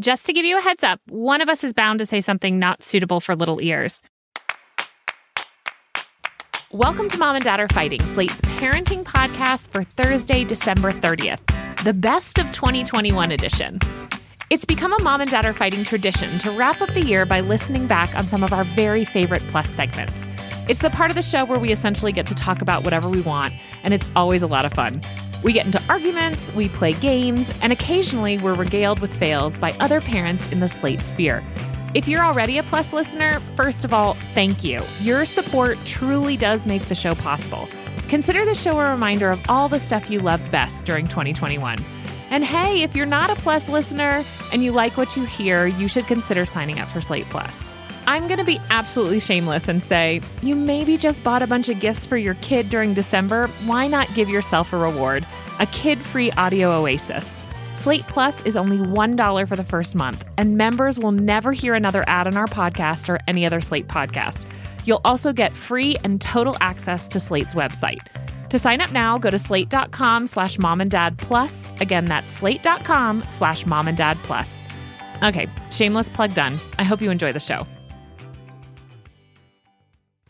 Just to give you a heads up, one of us is bound to say something not suitable for little ears. Welcome to Mom and Dad Are Fighting, Slate's parenting podcast for Thursday, December 30th, the best of 2021 edition. It's become a Mom and Dad Are Fighting tradition to wrap up the year by listening back on some of our very favorite Plus segments. It's the part of the show where we essentially get to talk about whatever we want, and it's always a lot of fun. We get into arguments, we play games, and occasionally we're regaled with fails by other parents in the Slate sphere. If you're already a Plus listener, first of all, thank you. Your support truly does make the show possible. Consider the show a reminder of all the stuff you loved best during 2021. And hey, if you're not a Plus listener and you like what you hear, you should consider signing up for Slate Plus. I'm going to be absolutely shameless and say, you maybe just bought a bunch of gifts for your kid during December. Why not give yourself a reward? A kid free audio oasis. Slate Plus is only $1 for the first month, and members will never hear another ad on our podcast or any other Slate podcast. You'll also get free and total access to Slate's website. To sign up now, go to slate.com slash mom and dad plus. Again, that's slate.com slash mom and dad plus. Okay, shameless plug done. I hope you enjoy the show.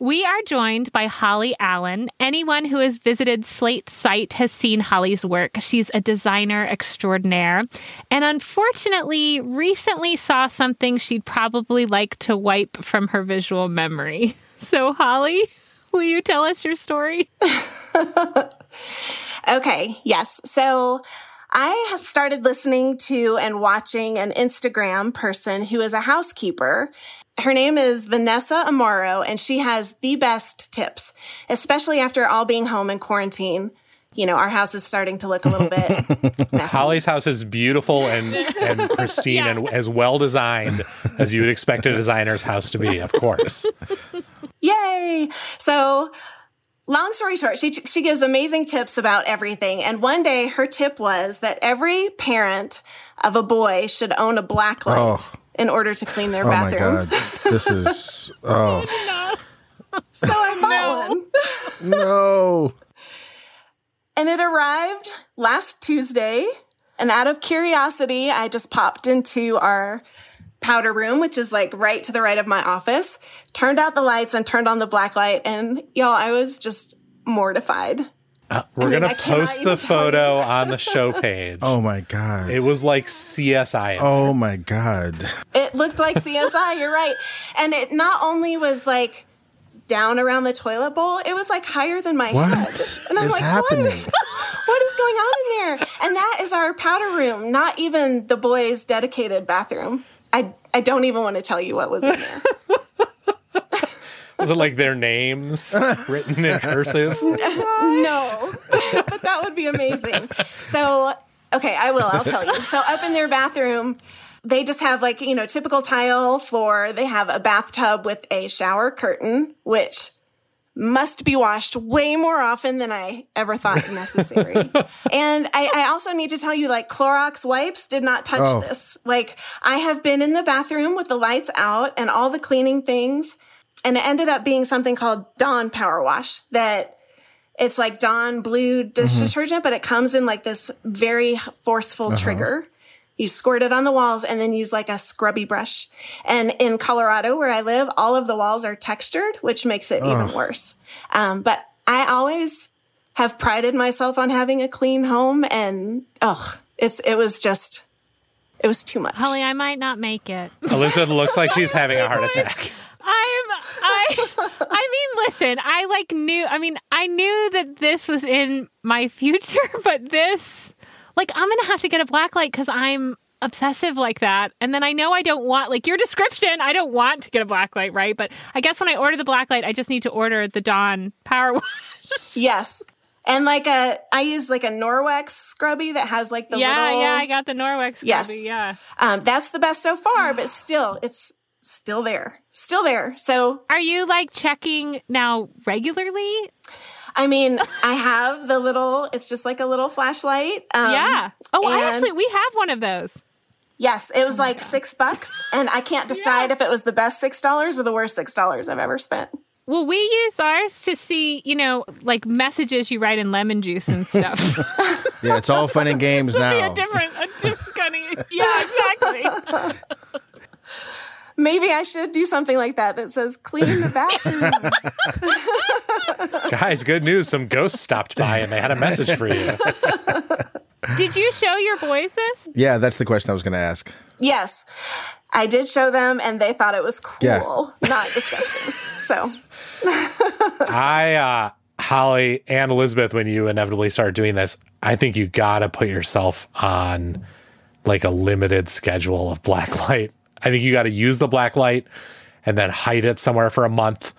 We are joined by Holly Allen. Anyone who has visited Slate's site has seen Holly's work. She's a designer extraordinaire. And unfortunately, recently saw something she'd probably like to wipe from her visual memory. So, Holly, will you tell us your story? okay, yes. So, I have started listening to and watching an Instagram person who is a housekeeper her name is Vanessa Amaro, and she has the best tips, especially after all being home in quarantine. You know, our house is starting to look a little bit messy. Holly's house is beautiful and, and pristine yeah. and as well designed as you would expect a designer's house to be, of course. Yay! So, long story short, she, she gives amazing tips about everything. And one day her tip was that every parent of a boy should own a black light. Oh in order to clean their oh bathroom. Oh my god, this is oh. So I bought no. one. no. And it arrived last Tuesday. And out of curiosity, I just popped into our powder room, which is like right to the right of my office, turned out the lights and turned on the black light. And y'all, I was just mortified. Uh, we're I mean, gonna post the photo on the show page. Oh my god! It was like CSI. Oh there. my god! It looked like CSI. you're right, and it not only was like down around the toilet bowl, it was like higher than my what head. And I'm like, happening? What? what is going on in there? And that is our powder room, not even the boys' dedicated bathroom. I I don't even want to tell you what was in there. Was it like their names written in cursive? no, but that would be amazing. So, okay, I will. I'll tell you. So, up in their bathroom, they just have like, you know, typical tile floor. They have a bathtub with a shower curtain, which must be washed way more often than I ever thought necessary. and I, I, also need to tell you, like, Clorox wipes did not touch oh. this. Like, I have been in the bathroom with the lights out and all the cleaning things, and it ended up being something called Dawn Power Wash that it's like Dawn blue dish mm-hmm. detergent, but it comes in like this very forceful uh-huh. trigger. You squirt it on the walls and then use like a scrubby brush. And in Colorado, where I live, all of the walls are textured, which makes it even worse. Um, but I always have prided myself on having a clean home, and oh, it's it was just it was too much. Holly, I might not make it. Elizabeth looks like she's having a heart attack. I'm I I mean, listen, I like knew I mean, I knew that this was in my future, but this like I'm going to have to get a black light cuz I'm obsessive like that. And then I know I don't want like your description, I don't want to get a black light, right? But I guess when I order the black light, I just need to order the Dawn Power Wash. Yes. And like a, I use like a Norwex scrubby that has like the yeah, little, yeah. I got the Norwex scrubby. Yes. Yeah, um, that's the best so far. But still, it's still there, still there. So, Are you like checking now regularly? I mean, I have the little, it's just like a little flashlight. Um, yeah. Oh, I and- actually, we have one of those. Yes, it was like six bucks, and I can't decide if it was the best six dollars or the worst six dollars I've ever spent. Well, we use ours to see, you know, like messages you write in lemon juice and stuff. Yeah, it's all fun and games Be now. a different, a different kind of, yeah, exactly. Maybe I should do something like that that says clean the bathroom. Guys, good news. Some ghosts stopped by and they had a message for you. Did you show your boys this? Yeah, that's the question I was going to ask. yes, I did show them, and they thought it was cool, Yeah. not disgusting. So I, uh, Holly and Elizabeth, when you inevitably start doing this, I think you got to put yourself on like a limited schedule of black light. I think you got to use the black light and then hide it somewhere for a month.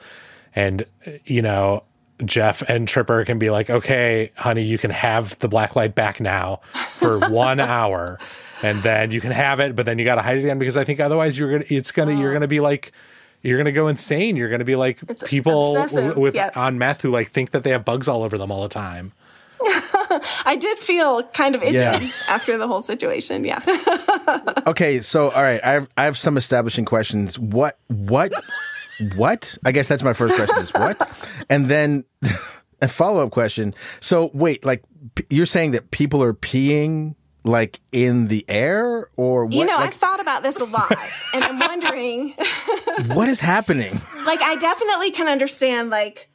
And, you know, Jeff and Tripper can be like, okay, honey, you can have the black light back now for one hour. And then you can have it, but then you got to hide it again because I think otherwise you're going to, it's going to, you're going to be like, you're going to go insane. You're going to be like It's people obsessive, with yeah. on meth who like think that they have bugs all over them all the time. I did feel kind of itchy Yeah. after the whole situation. Yeah. Okay, so all right, I have I have some establishing questions. What what what? I guess that's my first question is what? And then a follow-up question. So wait, like p- you're saying that people are peeing like in the air or what? you know, like, I've thought about this a lot, and I'm wondering. what is happening? like I definitely can understand like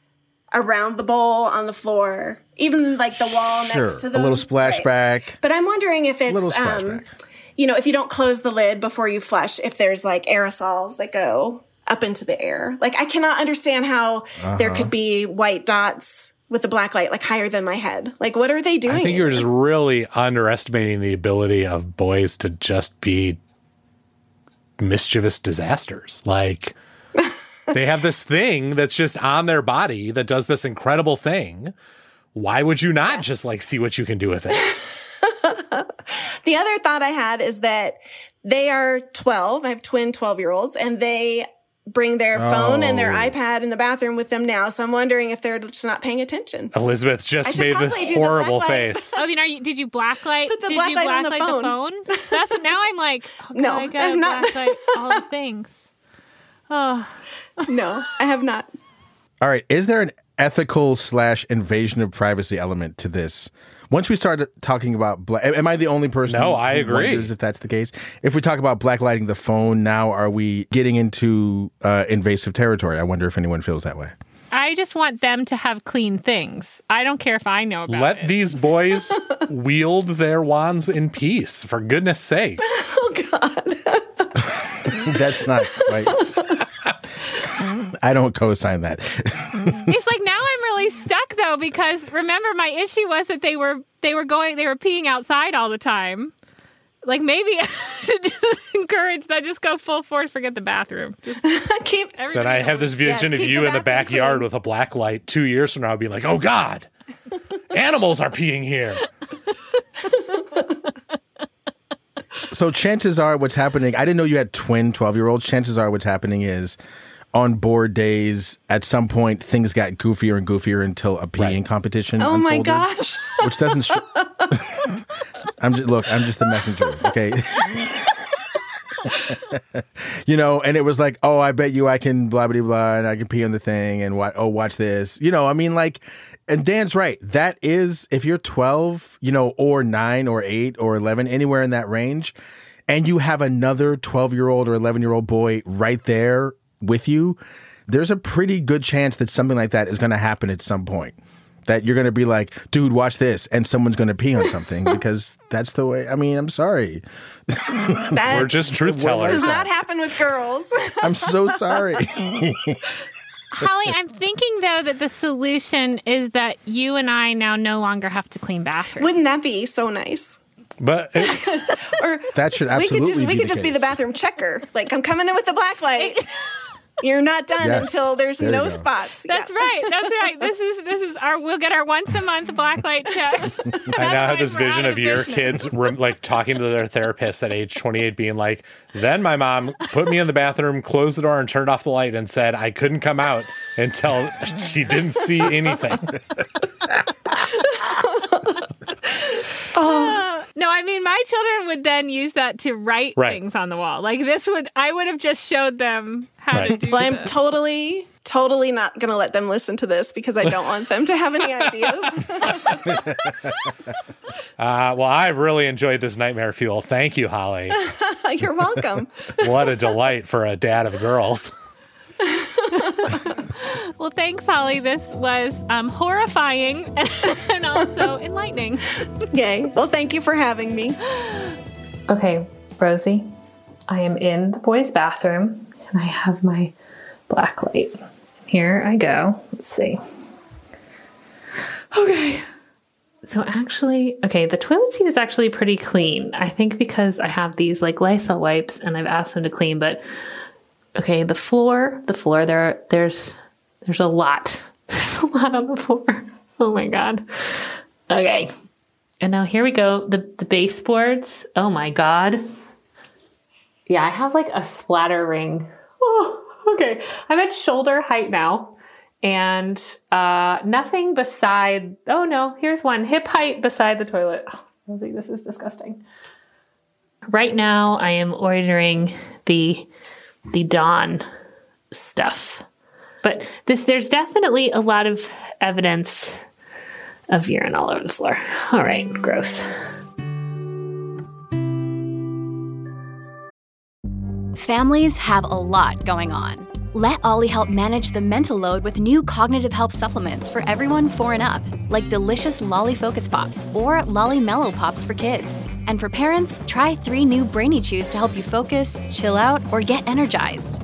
around the bowl on the floor, even like the wall Sure, next to the a the little splashback. But I'm wondering if it's Little um splashback. you know, if you don't close the lid before you flush, if there's like aerosols that go up into the air. Like I cannot understand how there Uh-huh. could be white dots with the black light like higher than my head. Like what are they doing? I think in you're just really underestimating the ability of boys to just be mischievous disasters. Like they have this thing that's just on their body that does this incredible thing. Why would you not just like see what you can do with it? The other thought I had is that they are 12. I have twin 12 year olds, and they bring their phone and their Oh. iPad in the bathroom with them now. So I'm wondering if they're just not paying attention. Elizabeth I just should made probably the do the horrible face. I mean, are you? Did you blacklight? Put the did black you blacklight the blacklight phone. phone? That's now. I'm like, oh, God, No, I gotta not- blacklight all the things. Oh, No, I have not. All right, is there an ethical slash invasion of privacy element to this? Once we start talking about black, am I the only person? No, who I agree. wonders If that's the case, if we talk about blacklighting the phone, now are we getting into uh, invasive territory? I wonder if anyone feels that way. I just want them to have clean things. I don't care if I know about Let it. these boys wield their wands in peace, for goodness sakes. Oh, God. That's not right. I don't co-sign that. It's like now I'm really stuck though because remember my issue was that they were they were going they were peeing outside all the time. Like maybe I should just encourage that. Just go full force. Forget the bathroom. Just Keep. Then I have this vision Yes, of you the in the backyard clean. with a black light two years from now being like, oh God, animals are peeing here. So chances are what's happening, I didn't know you had twin 12 year olds. Chances are what's happening is on bored days, at some point, things got goofier and goofier until a peeing competition. Oh, my unfolded, gosh. Which doesn't. Sh- I'm just, look, I'm just the messenger. Okay. you know, and it was like, oh, I bet you I can blah, blah, blah, and I can pee on the thing and what, oh, watch this. You know, I mean, like, and Dan's right. That is, if you're 12, you know, or nine or eight or 11, anywhere in that range, and you have another 12 year old or 11 year old boy right there with you, there's a pretty good chance that something like that is going to happen at some point. That you're going to be like, dude, watch this, and someone's going to pee on something because that's the way. I mean, I'm sorry. That We're just truth tellers. does not happen with girls. I'm so sorry. Holly, I'm thinking though that the solution is that you and I now no longer have to clean bathrooms. Wouldn't that be so nice? But it- Or That should we absolutely could just we be could the just be the bathroom checker. Like I'm coming in with the black light. You're not done Yes. until there's There no spots. That's Yeah. right. That's right. This is this is our. We'll get our once a month blacklight checks. I now have this vision of your kids rem- like talking to their therapist at age 28, being like, "Then my mom put me in the bathroom, closed the door, and turned off the light, and said I couldn't come out until she didn't see anything." No, oh, I mean my children would then use that to write Right. things on the wall. Like this would I would have just showed them how to Right. do Well, I'm this. totally, totally not going to let them listen to this because I don't want them to have any ideas. Uh, well, I really enjoyed this nightmare fuel. Thank you, Holly. You're welcome. What a delight for a dad of girls. Well, thanks, Holly. This was um, horrifying and also enlightening. Yay. Well, thank you for having me. Okay, Rosie, I am in the boys' bathroom and I have my black light. Here I go. Let's see. Okay. So actually, okay, the toilet seat is actually pretty clean. I think because I have these like Lysol wipes and I've asked them to clean, but okay, the floor, the floor there there's there's a lot. There's a lot on the floor. Oh my god. Okay. And now here we go. The the baseboards. Oh my god. Yeah, I have like a splatter ring. Oh, okay. I'm at shoulder height now. And uh nothing beside oh no, here's one. Hip height beside the toilet. Oh, this is disgusting. Right now I am ordering the the Dawn stuff. But this there's definitely a lot of evidence of urine all over the floor. All right, gross. Families have a lot going on. Let Olly help manage the mental load with new cognitive help supplements for everyone four and up, like delicious Lolly Focus Pops or Lolly Mellow Pops for kids. And for parents, try three new Brainy Chews to help you focus, chill out, or get energized.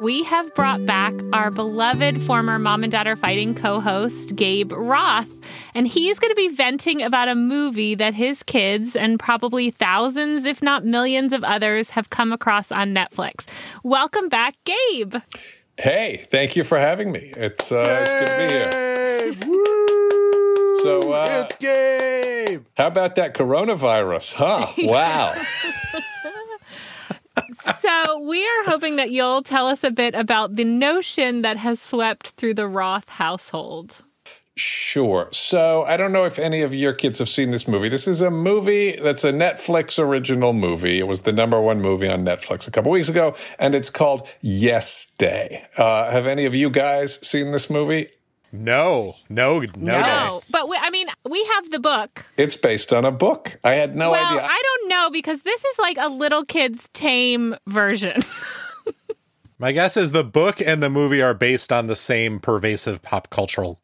We have brought back our beloved former Mom and Dad Are Fighting co host, Gabe Roth. And he's going to be venting about a movie that his kids and probably thousands, if not millions of others, have come across on Netflix. Welcome back, Gabe. Hey, thank you for having me. It's uh, it's good to be here. Woo! So, uh, it's Gabe. How about that coronavirus? Huh? Wow. So, we are hoping that you'll tell us a bit about the notion that has swept through the Roth household. Sure. So I don't know if any of your kids have seen this movie. This is a movie that's a Netflix original movie. It was the number one movie on Netflix a couple weeks ago, and it's called Yes Day. Uh, have any of you guys seen this movie? No, no, no, No, but we, I mean, we have the book. It's based on a book. I had no well, idea. I don't know because this is like a little kid's tame version. My guess is the book and the movie are based on the same pervasive pop cultural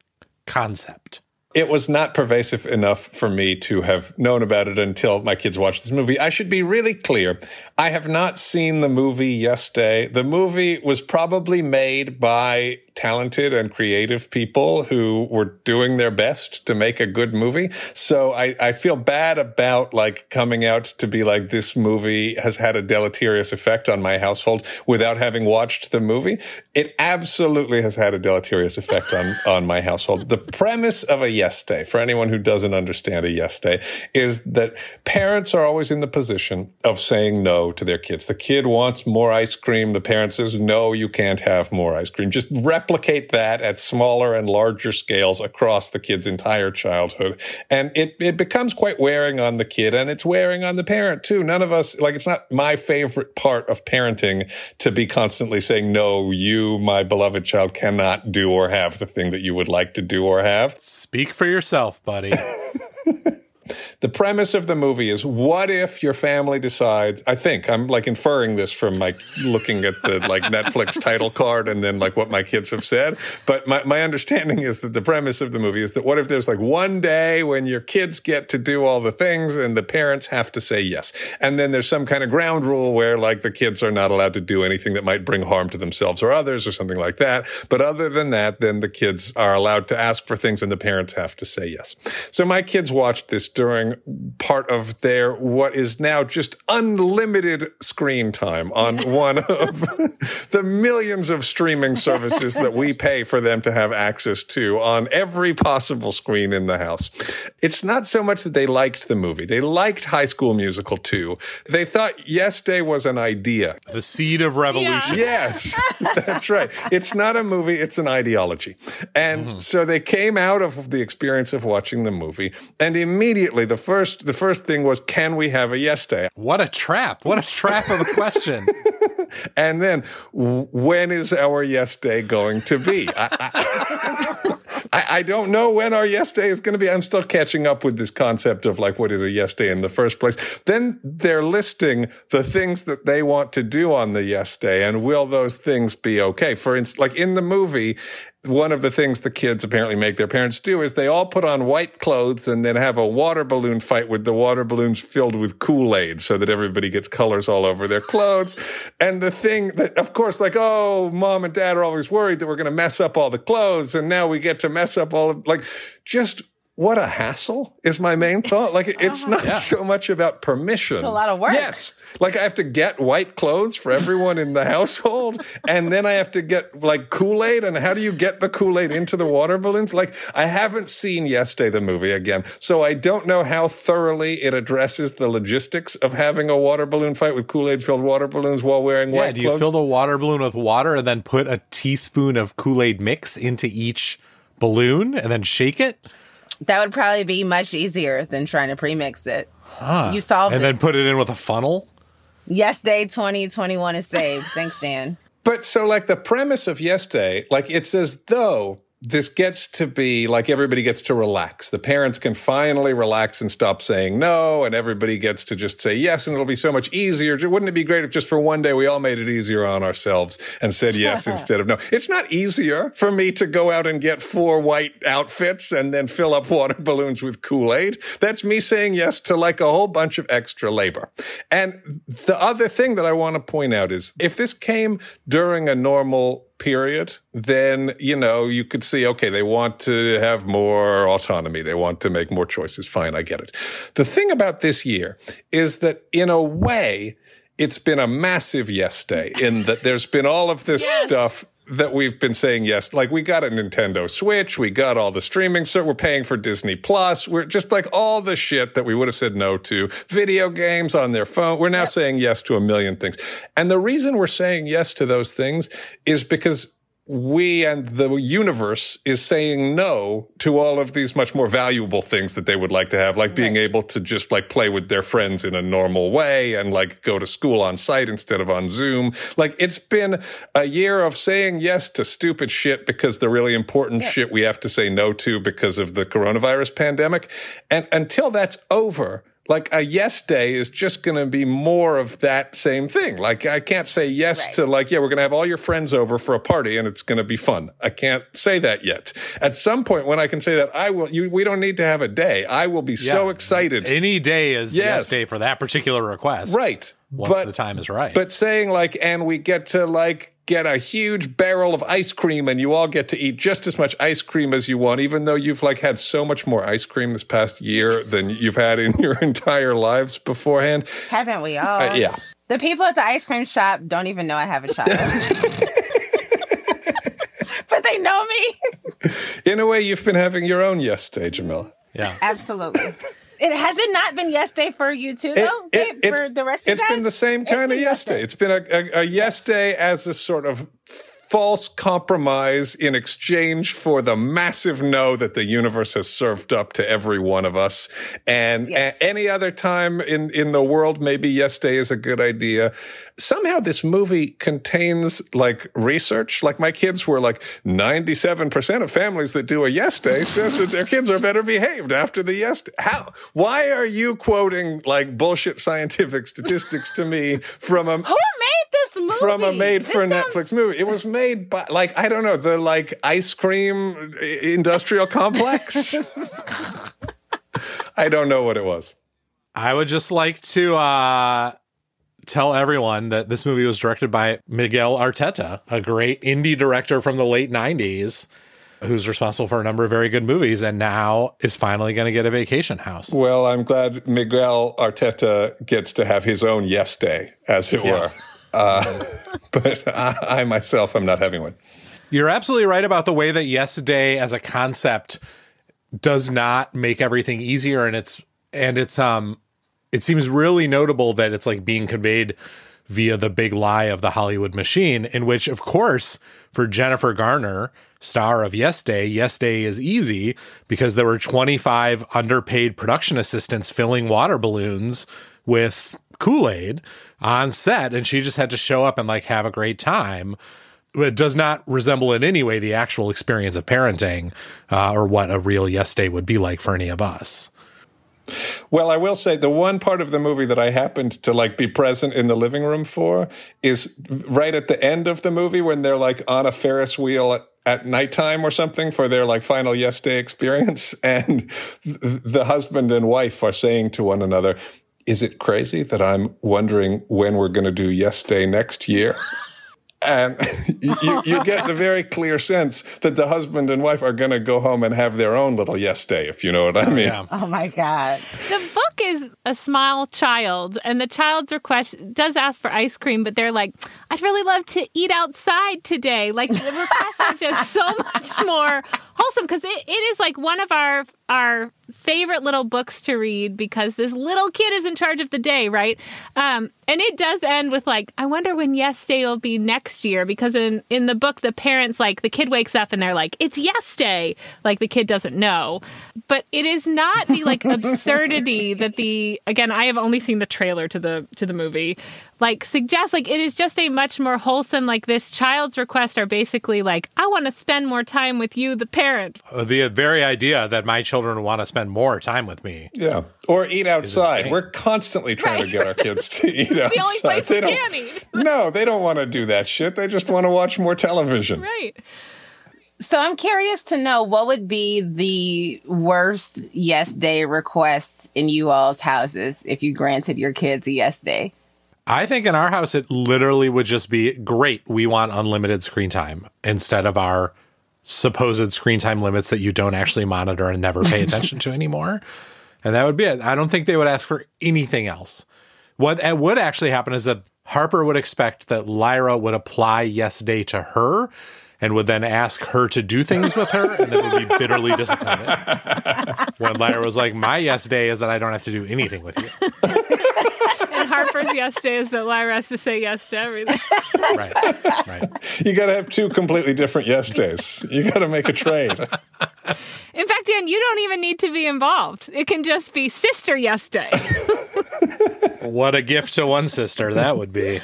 concept. It was not pervasive enough for me to have known about it until my kids watched this movie. I should be really clear. I have not seen the movie Yes Day. The movie was probably made by talented and creative people who were doing their best to make a good movie. So I, I feel bad about like coming out to be like, this movie has had a deleterious effect on my household without having watched the movie. It absolutely has had a deleterious effect on, on my household. The premise of a yes day, for anyone who doesn't understand a yes day, is that parents are always in the position of saying no to their kids. The kid wants more ice cream. The parent says, no, you can't have more ice cream. Just replicate that at smaller and larger scales across the kid's entire childhood. And it, it becomes quite wearing on the kid and it's wearing on the parent too. None of us, like, it's not my favorite part of parenting to be constantly saying, no, you, my beloved child, cannot do or have the thing that you would like to do or have. Speak for yourself, buddy. the premise of the movie is what if your family decides i think i'm like inferring this from like looking at the like netflix title card and then like what my kids have said. But my, my understanding is that the premise of the movie is that what if there's like one day when your kids get to do all the things and the parents have to say yes? And then there's some kind of ground rule where like the kids are not allowed to do anything that might bring harm to themselves or others or something like that. But other than that then the kids are allowed to ask for things and the parents have to say yes. So my kids watched this during part of their what is now just unlimited screen time on one of the millions of streaming services that we pay for them to have access to on every possible screen in the house. It's not so much that they liked the movie. They liked High School Musical too. They thought Yes Day was an idea. The seed of revolution. Yeah. Yes, that's right. It's not a movie, it's an ideology. And mm-hmm. so they came out of the experience of watching the movie and immediately the first the first thing was can we have a yes day? What a trap. What a trap of a question. and then when is our yes day going to be? I, I, I, don't know when our yes day is going to be. I'm still catching up with this concept of like what is a yes day in the first place. Then they're listing the things that they want to do on the yes day, and will those things be okay? For instance, like in the movie, one of the things the kids apparently make their parents do is they all put on white clothes and then have a water balloon fight with the water balloons filled with Kool-Aid so that everybody gets colors all over their clothes. And the thing that, of course, like, oh, mom and dad are always worried that we're going to mess up all the clothes. And now we get to mess up all of, like, just what a hassle is my main thought. Like it's uh-huh. not yeah. so much about permission. It's a lot of work. Yes. Like I have to get white clothes for everyone in the household. And then I have to get like Kool-Aid. And how do you get the Kool-Aid into the water balloons? Like I haven't seen Yes Day the movie again. So I don't know how thoroughly it addresses the logistics of having a water balloon fight with Kool-Aid filled water balloons while wearing yeah, white do you fill the water balloon with water and then put a teaspoon of Kool-Aid mix into each balloon and then shake it? That would probably be much easier than trying to premix it. Huh. You solved it. and it. then put it in with a funnel. Yes Day 2021 is saved. Thanks, Dan. But so, like, the premise of Yes Day, like, it's as though this gets to be like everybody gets to relax. The parents can finally relax and stop saying no, and everybody gets to just say yes, and it'll be so much easier. Wouldn't it be great if just for one day we all made it easier on ourselves and said yes instead of no? It's not easier for me to go out and get four white outfits and then fill up water balloons with Kool Aid. That's me saying yes to like a whole bunch of extra labor. And the other thing that I want to point out is if this came during a normal period, then, you know, you could see, okay, they want to have more autonomy. They want to make more choices. Fine, I get it. The thing about this year is that in a way, it's been a massive yes day in that there's been all of this yes. stuff that we've been saying yes. Like we got a Nintendo Switch, we got all the streaming, so we're paying for Disney Plus. We're just like all the shit that we would have said no to. Video games on their phone. We're now yep. saying yes to a million things. And the reason we're saying yes to those things is because we and the universe is saying no to all of these much more valuable things that they would like to have, like being right. able to just like play with their friends in a normal way and like go to school on site instead of on Zoom. Like it's been a year of saying yes to stupid shit because the really important yeah. shit we have to say no to because of the coronavirus pandemic. And until that's over, like a yes day is just going to be more of that same thing. Like I can't say yes right. to like, yeah, we're going to have all your friends over for a party and it's going to be fun. I can't say that yet. At some point when I can say that, I will, you, we don't need to have a day. I will be yeah. so excited. Any day is yes. yes day for that particular request. Right. Once but, the time is right. But saying like, and we get to like get a huge barrel of ice cream and you all get to eat just as much ice cream as you want, even though you've like had so much more ice cream this past year than you've had in your entire lives beforehand. Haven't we all? Uh, yeah. The people at the ice cream shop don't even know I have a shop but they know me. In a way, you've been having your own yes day, Jamila. Yeah. Absolutely. It has it not been yes day for you too, though. It- for the rest of It's guys? been the same kind been of yes day. It's been a, a, a yes day as a sort of false compromise in exchange for the massive no that the universe has served up to every one of us. And Yes. a- any other time in, in the world, maybe yes day is a good idea. Somehow this movie contains like research. Like my kids were like 97% of families that do a yes day says that their kids are better behaved after the yes day. How, why are you quoting like bullshit scientific statistics to me from a, Who this movie? from a made for sounds- Netflix movie. It was made by like I don't know the like ice cream industrial complex. I don't know what it was. I would just like to uh, tell everyone that this movie was directed by Miguel Arteta, a great indie director from the late 90s who's responsible for a number of very good movies and now is finally going to get a vacation house. Well, I'm glad Miguel Arteta gets to have his own yes day, as it were. Uh, but I, I myself am not having one. You're absolutely right about the way that Yes Day as a concept does not make everything easier and it's and it's um it seems really notable that it's like being conveyed via the big lie of the Hollywood machine in which of course for Jennifer Garner star of Yes Day Yes Day is easy because there were 25 underpaid production assistants filling water balloons with Kool-Aid on set and she just had to show up and like have a great time it does not resemble in any way the actual experience of parenting uh, or what a real yes day would be like for any of us. Well, I will say the one part of the movie that I happened to like be present in the living room for is right at the end of the movie when they're like on a Ferris wheel at, at nighttime or something for their like final yes day experience. And th- the husband and wife are saying to one another, is it crazy that I'm wondering when we're going to do yes day next year? And you, you, you get the very clear sense that the husband and wife are going to go home and have their own little yes day, if you know what I mean. Yeah. Oh my god. The book is a small child, and the child's request does ask for ice cream, but they're like, I'd really love to eat outside today. Like, the requests are just so much more wholesome because it, it is like one of our our favorite little books to read because this little kid is in charge of the day, right? Um, and it does end with like, I wonder when Yes Day will be next year because in in the book the parents like the kid wakes up and they're like, it's Yes Day, like the kid doesn't know, but it is not the like absurdity that the again I have only seen the trailer to the to the movie like suggests like it is just a much more wholesome like this child's request are basically like I want to spend more time with you the parent Uh, The very idea that my children want to spend more time with me. Yeah. Or eat outside. We're constantly trying to get our kids to eat outside. the only place they we don't, can eat No, they don't want to do that shit. They just want to watch more television. right So I'm curious to know what would be the worst yes day requests in you all's houses if you granted your kids a yes day. I think in our house, it literally would just be great. We want unlimited screen time instead of our supposed screen time limits that you don't actually monitor and never pay attention to anymore. And that would be it. I don't think they would ask for anything else. What would actually happen is that Harper would expect that Lyra would apply Yes Day to her and would then ask her to do things with her and then would be bitterly disappointed. when Lyra was like, My Yes Day is that I don't have to do anything with you. and Harper's yes day is that Lyra has to say yes to everything Right. Right. You got to have two completely different yes days. You got to make a trade. in fact Dan you don't even need to be involved it can just be sister yes day What a gift to one sister that would be.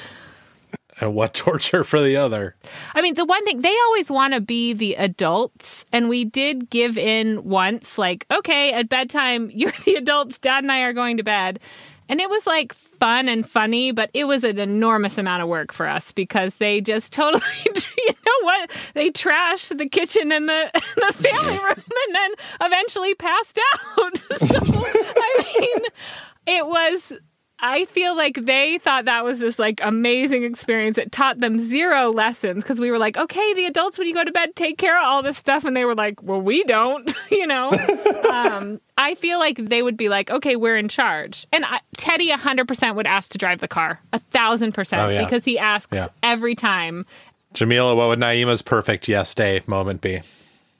And what torture for the other. I mean, the one thing they always want to be the adults, and we did give in once, like, okay, at bedtime, you're the adults, dad and I are going to bed. And it was like fun and funny, but it was an enormous amount of work for us because they just totally, you know what? They trashed the kitchen and the, the family room and then eventually passed out. so, I mean, it was I feel like they thought that was this like amazing experience. It taught them zero lessons because we were like, okay, the adults, when you go to bed, take care of all this stuff. And they were like, well, we don't, you know? um, I feel like they would be like, okay, we're in charge. And I, Teddy 100% would ask to drive the car, a thousand percent, Oh, because he asks Yeah. every time. Jamila, what would Naima's perfect yes day moment be?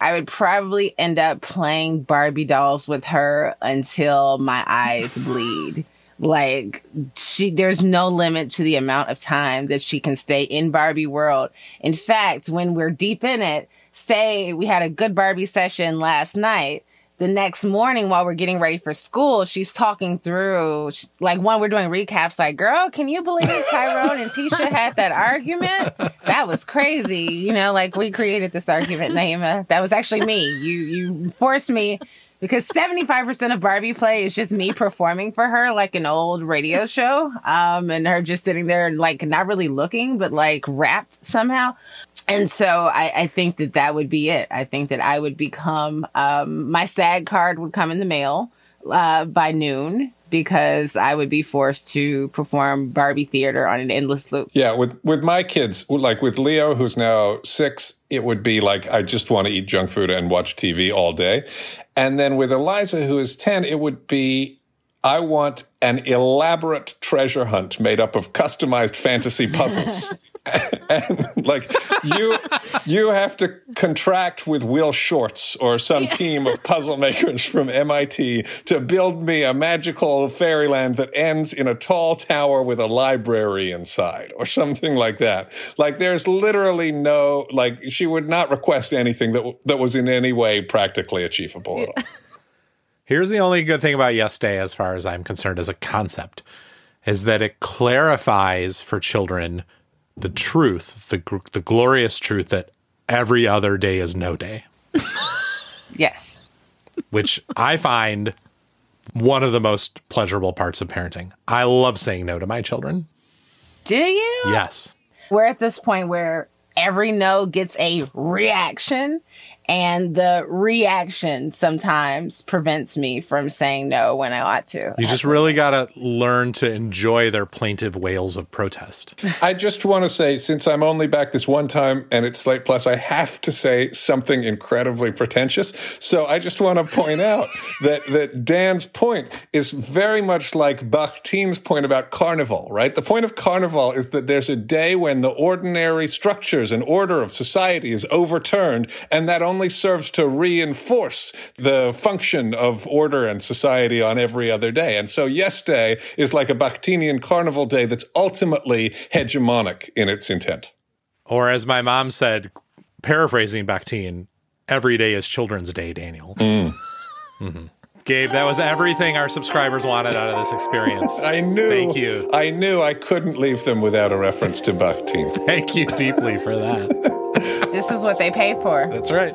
I would probably end up playing Barbie dolls with her until my eyes bleed. Like she there's no limit to the amount of time that she can stay in Barbie world. In fact, when we're deep in it, say we had a good Barbie session last night, the next morning while we're getting ready for school, she's talking through like one we're doing recaps like, "Girl, can you believe Tyrone and Tisha had that argument? That was crazy." You know, like we created this argument, Naima. That was actually me. You you forced me because 75% of Barbie play is just me performing for her like an old radio show. Um, and her just sitting there and like not really looking, but like rapt somehow. And so I, I think that that would be it. I think that I would become, um, my SAG card would come in the mail uh, by noon because I would be forced to perform Barbie theater on an endless loop. Yeah, with with my kids, like with Leo, who's now six, it would be like I just want to eat junk food and watch TV all day, and then with Eliza, who is ten, it would be I want an elaborate treasure hunt made up of customized fantasy puzzles. and like you you have to contract with Will Shortz or some yeah. team of puzzle makers from MIT to build me a magical fairyland that ends in a tall tower with a library inside or something like that. Like there's literally no like she would not request anything that that was in any way practically achievable yeah. at all. Here's the only good thing about Yes Day as far as I'm concerned as a concept is that it clarifies for children the truth, the the glorious truth that every other day is no day. yes. Which I find one of the most pleasurable parts of parenting. I love saying no to my children. Do you? Yes. We're at this point where every no gets a reaction and the reaction sometimes prevents me from saying no when I ought to. You just really got to learn to enjoy their plaintive wails of protest. I just want to say, since I'm only back this one time and it's Slate Plus, I have to say something incredibly pretentious. So I just want to point out that, that Dan's point is very much like Bakhtin's point about carnival, right? The point of carnival is that there's a day when the ordinary structures and order of society is overturned, and that only only serves to reinforce the function of order and society on every other day. And so Yes Day is like a Bakhtinian carnival day that's ultimately hegemonic in its intent. Or as my mom said, paraphrasing Bakhtin, every day is Children's Day, Daniel. Mm. Mm-hmm. Gabe, that was everything our subscribers wanted out of this experience. I knew. Thank you. I knew I couldn't leave them without a reference to Bakhtin. Thank you deeply for that. this is what they pay for. That's right.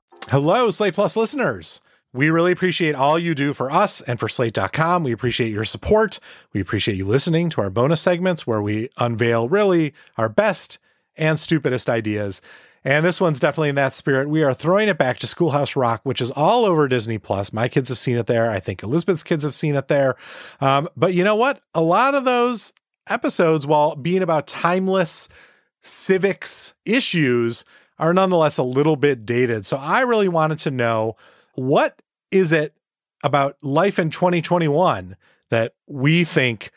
Hello, Slate Plus listeners. We really appreciate all you do for us and for slate.com. We appreciate your support. We appreciate you listening to our bonus segments where we unveil really our best and stupidest ideas. And this one's definitely in that spirit. We are throwing it back to Schoolhouse Rock, which is all over Disney Plus. My kids have seen it there. I think Elizabeth's kids have seen it there. Um, but you know what? A lot of those episodes, while being about timeless civics issues, are nonetheless a little bit dated. So I really wanted to know what is it about life in 2021 that we think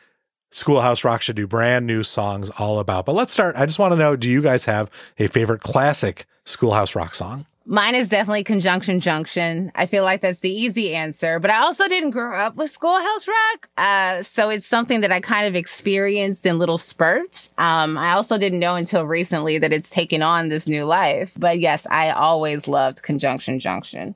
Schoolhouse Rock should do brand new songs all about? But let's start. I just want to know do you guys have a favorite classic Schoolhouse Rock song? Mine is definitely Conjunction Junction. I feel like that's the easy answer, but I also didn't grow up with Schoolhouse Rock. Uh, so it's something that I kind of experienced in little spurts. Um, I also didn't know until recently that it's taken on this new life. But yes, I always loved Conjunction Junction.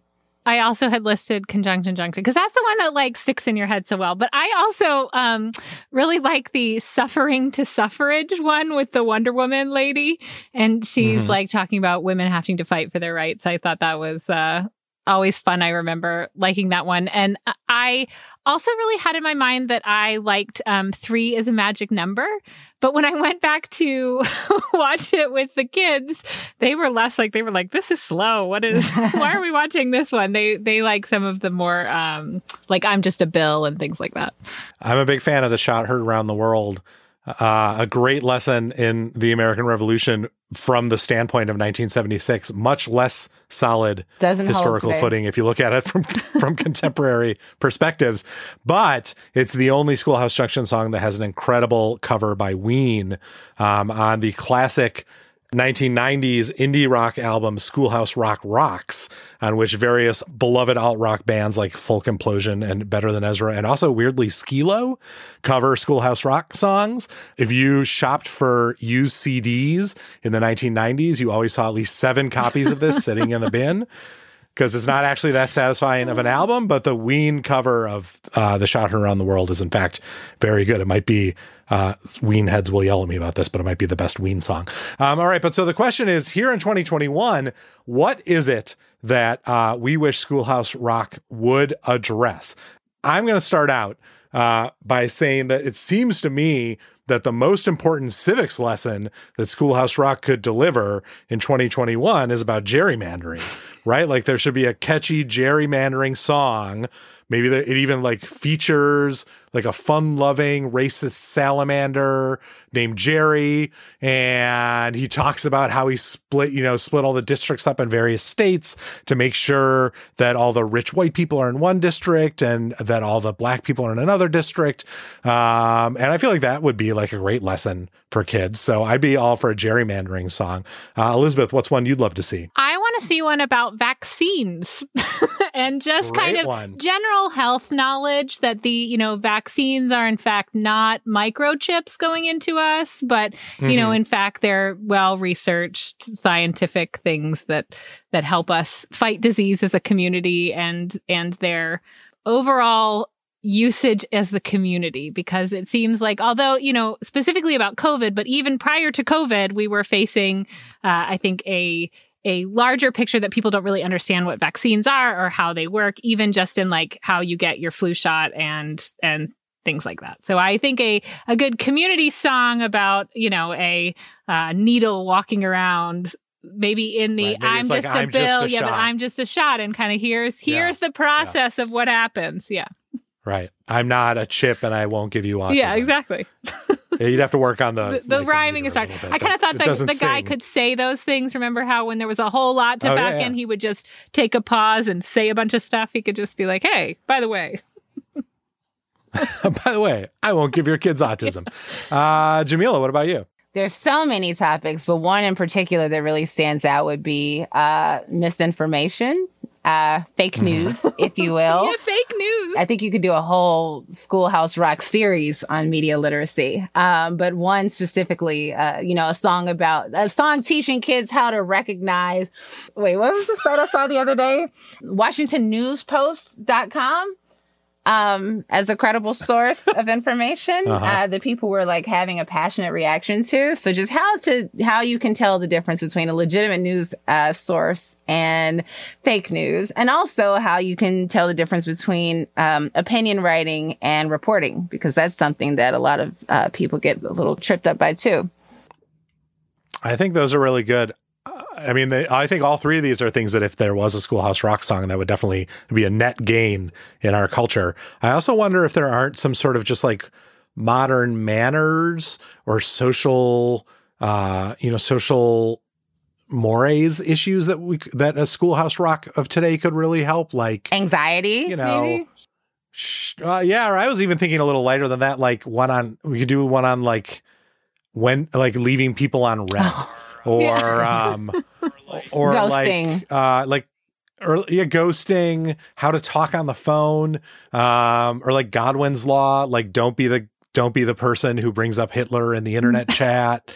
I also had listed conjunction junction because that's the one that like sticks in your head so well. But I also um, really like the suffering to suffrage one with the Wonder Woman lady, and she's mm-hmm. like talking about women having to fight for their rights. I thought that was uh, always fun. I remember liking that one. And I also really had in my mind that I liked um, three is a magic number. But when I went back to watch it with the kids, they were less like, they were like, this is slow. What is, why are we watching this one? They, they like some of the more, um, like, I'm just a bill and things like that. I'm a big fan of the shot heard around the world. Uh, a great lesson in the American Revolution from the standpoint of 1976, much less solid Doesn't historical footing if you look at it from from contemporary perspectives. But it's the only Schoolhouse Junction song that has an incredible cover by Ween um, on the classic 1990s indie rock album Schoolhouse Rock Rocks, on which various beloved alt rock bands like Folk Implosion and Better Than Ezra, and also weirdly Skee-Lo, cover Schoolhouse Rock songs. If you shopped for used CDs in the 1990s, you always saw at least seven copies of this sitting in the bin because it's not actually that satisfying of an album, but the Ween cover of uh, The Shot Heard Around the World is, in fact, very good. It might be, uh, Ween heads will yell at me about this, but it might be the best Ween song. Um, all right. But so the question is here in 2021, what is it that uh, we wish Schoolhouse Rock would address? I'm going to start out uh, by saying that it seems to me that the most important civics lesson that Schoolhouse Rock could deliver in 2021 is about gerrymandering, right? Like there should be a catchy gerrymandering song. Maybe it even like features like a fun loving racist salamander named Jerry. And he talks about how he split, you know, split all the districts up in various states to make sure that all the rich white people are in one district and that all the black people are in another district. Um, and I feel like that would be like a great lesson for kids. So I'd be all for a gerrymandering song. Uh, Elizabeth, what's one you'd love to see? I want to see one about vaccines and just Great kind of one. general health knowledge that the, you know, vaccines are in fact not microchips going into us, but, you know, Mhm. in fact they're well researched scientific things that that help us fight disease as a community and and their overall usage as the community because it seems like although you know specifically about covid but even prior to covid we were facing uh, i think a a larger picture that people don't really understand what vaccines are or how they work even just in like how you get your flu shot and and things like that. So i think a a good community song about you know a uh, needle walking around maybe in the Right, maybe i'm like, just a "I'm just bill a yeah but i'm just a shot and kind of here's here's the process of what happens yeah Right. I'm not a chip and I won't give you autism. yeah exactly Yeah, You'd have to work on the, the, the like, rhyming is hard. I kind of thought that the guy sing. could say those things. Remember how when there was a whole lot to Oh, back yeah, in, he would just take a pause and say a bunch of stuff. He could just be like, "Hey, by the way, By the way, I won't give your kids autism. Uh, Jamilah, what about you? There's so many topics, but one in particular that really stands out would be uh, misinformation, uh, fake news, if you will. yeah, fake news." I think you could do a whole Schoolhouse Rock series on media literacy. Um, but one specifically, uh, you know, a song about a song teaching kids how to recognize. Wait, what was the site I saw the other day? WashingtonNewsPost.com. um, as a credible source of information Uh-huh. uh, that people were like having a passionate reaction to. So just how to how you can tell the difference between a legitimate news uh, source and fake news, and also how you can tell the difference between um, opinion writing and reporting, because that's something that a lot of uh, people get a little tripped up by too. I think those are really good. I mean, they, I think all three of these are things that if there was a Schoolhouse Rock song, that would definitely be a net gain in our culture. I also wonder if there aren't some sort of just like modern manners or social, uh, you know, social mores issues that we that a Schoolhouse Rock of today could really help. Like Anxiety, you know. maybe? Uh, yeah, or I was even thinking a little lighter than that. Like one on, we could do one on like when, like leaving people on red, or um, or Ghosting. like uh, like or yeah, ghosting, how to talk on the phone, um, or like Godwin's law, like don't be the don't be the person who brings up Hitler in the internet chat,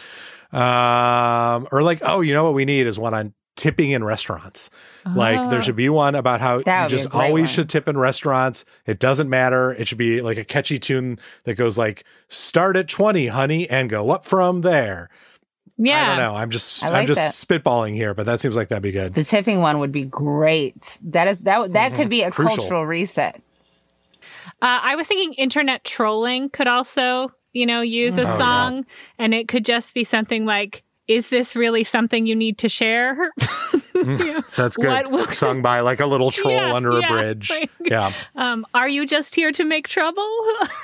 um, or like oh, you know what we need is one on tipping in restaurants. Like there Oh. should be one about how you would be a just always one. should tip in restaurants. It doesn't matter. It should be like a catchy tune that goes like start at 20, honey, and go up from there. Yeah. I don't know. I'm just I I'm just that. spitballing here, but that seems like that'd be good. The tipping one would be great. That is that that could be a Crucial. cultural reset. Uh, I was thinking internet trolling could also, you know, use a Oh, yeah. song, and it could just be something like, "Is this really something you need to share?" That's good. What will- Sung by like a little troll Yeah, under yeah, a bridge. like- Yeah. um, are you just here to make trouble?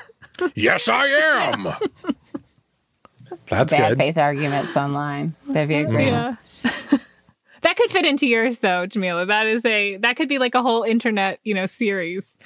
yes, I am. That's Bad good. faith arguments online. That'd be a great one. yeah. that could fit into yours though, Jamilah. That is a that could be like a whole internet, you know, series.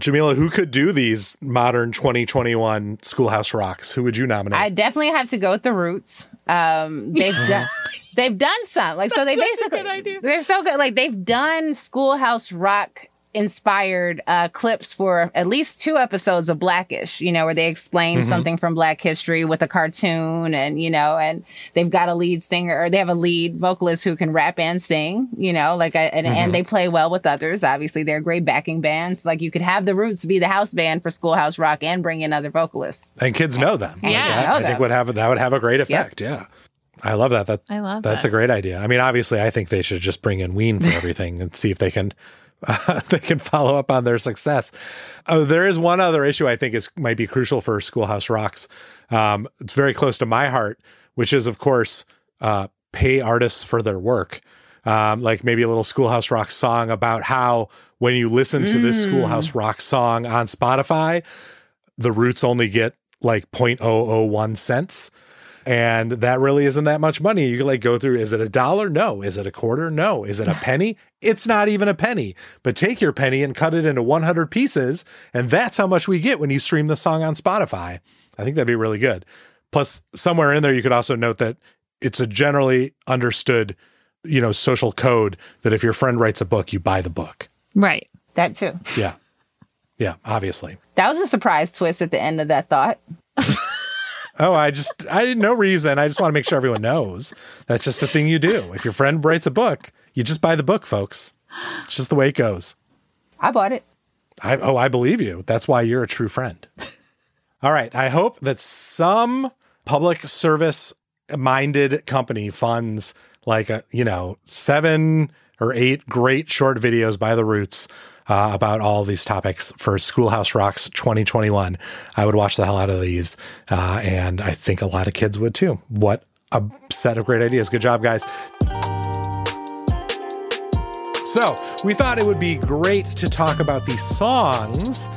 Jamilah, who could do these modern 2021 Schoolhouse Rocks? Who would you nominate? I definitely have to go with the Roots. Um, they've done they've done some like so they basically they're so good like they've done Schoolhouse Rock inspired uh, clips for at least two episodes of Blackish, you know, where they explain Mm-hmm. something from Black history with a cartoon, and you know, and they've got a lead singer or they have a lead vocalist who can rap and sing, you know, like I, and, Mm-hmm. and they play well with others. Obviously, they're great backing bands. Like you could have the Roots be the house band for Schoolhouse Rock and bring in other vocalists. and kids know them. Like, Yeah. that, Know I think would have that would have a great effect. Yeah. I love that. That I love that's this. a great idea. I mean, obviously, I think they should just bring in Ween for everything and see if they can they can follow up on their success. Oh, there is one other issue I think is might be crucial for Schoolhouse Rocks. Um, it's very close to my heart, which is of course uh, pay artists for their work. Um, like maybe a little Schoolhouse Rock song about how when you listen to this Schoolhouse Rock song on Spotify, the roots only get like 0.001 cents. And that really isn't that much money. You can like go through, is it a dollar? No. Is it a quarter? No. Is it a penny? It's not even a penny. But take your penny and cut it into 100 pieces. And that's how much we get when you stream the song on Spotify. I think that'd be really good. Plus, somewhere in there, you could also note that it's a generally understood, you know, social code that if your friend writes a book, you buy the book. Right. That too. Yeah. Yeah, obviously. That was a surprise twist at the end of that thought. Oh, I just I didn't know reason. I just want to make sure everyone knows. That's just the thing you do. If your friend writes a book, you just buy the book, folks. It's just the way it goes. I bought it. I oh, I believe you. That's why you're a true friend. All right. I hope that some public service minded company funds like a, you know, seven or eight great short videos by the roots uh, about all these topics for Schoolhouse Rocks 2021. I would watch the hell out of these. Uh, and I think a lot of kids would too. What a set of great ideas. Good job, guys. So, we thought it would be great to talk about the songs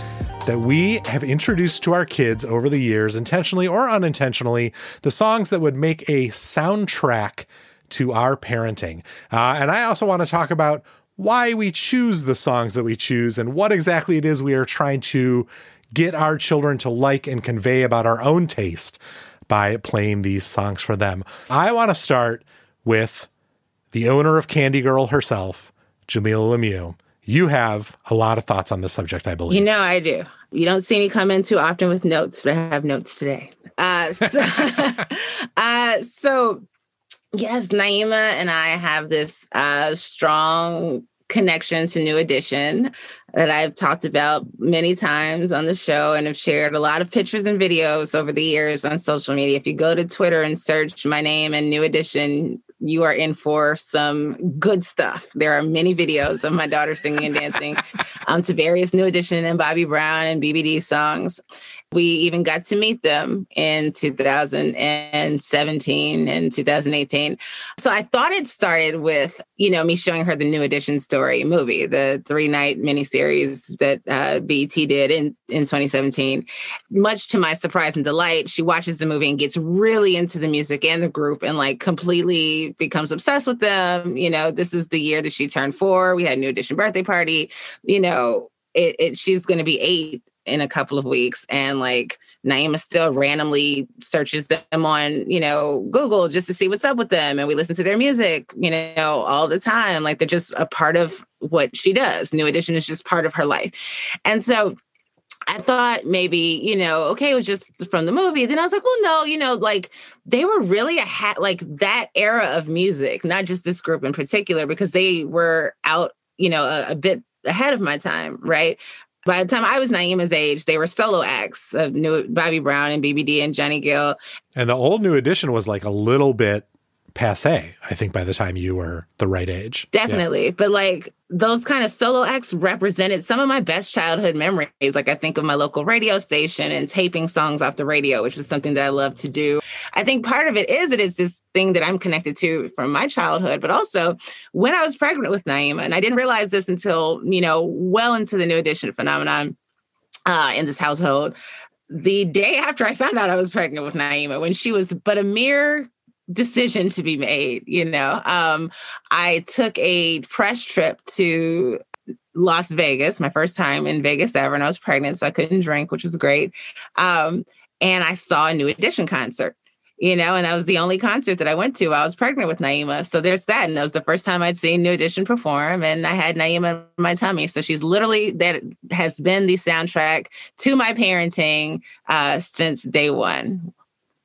that we have introduced to our kids over the years, intentionally or unintentionally, the songs that would make a soundtrack to our parenting. Uh, and I also want to talk about why we choose the songs that we choose and what exactly it is we are trying to get our children to like and convey about our own taste by playing these songs for them. I want to start with the owner of Candy Girl herself, Jamilah Lemieux. You have a lot of thoughts on this subject, I believe. You know I do. You don't see me come in too often with notes, but I have notes today. Uh, so, uh, so yes, Naima and I have this uh, strong connection to New Edition that I've talked about many times on the show and have shared a lot of pictures and videos over the years on social media. If you go to Twitter and search my name and New Edition, you are in for some good stuff. There are many videos of my daughter singing and dancing um, to various New Edition and Bobby Brown and BBD songs. We even got to meet them in 2017 and 2018. So I thought it started with, you know, me showing her the New Edition story movie, the three night miniseries that uh, BET did in, in 2017. Much to my surprise and delight, she watches the movie and gets really into the music and the group and like completely becomes obsessed with them. You know, this is the year that she turned four. We had New Edition birthday party. You know, it, it she's going to be eight in a couple of weeks and like Naima still randomly searches them on, you know, Google just to see what's up with them. And we listen to their music, you know, all the time. Like they're just a part of what she does. New Edition is just part of her life. And so I thought maybe, you know, okay, it was just from the movie. Then I was like, well, no, you know, like they were really a hat, like that era of music, not just this group in particular, because they were out, you know, a, a bit ahead of my time, right? By the time I was Naima's age, they were solo acts of New Bobby Brown and BBD and Johnny Gill. And the old New Edition was like a little bit passe, I think, by the time you were the right age. Definitely. Yeah. But like those kind of solo acts represented some of my best childhood memories. Like I think of my local radio station and taping songs off the radio, which was something that I love to do. I think part of it is it is this thing that I'm connected to from my childhood, but also when I was pregnant with Naima, and I didn't realize this until, you know, well into the new edition phenomenon uh, in this household the day after I found out I was pregnant with Naima, when she was but a mere decision to be made you know um i took a press trip to las vegas my first time in vegas ever and i was pregnant so i couldn't drink which was great um and i saw a new edition concert you know, and that was the only concert that I went to. I was pregnant with Naima. So there's that. And that was the first time I'd seen New Edition perform. And I had Naima in my tummy. So she's literally that has been the soundtrack to my parenting uh, since day one.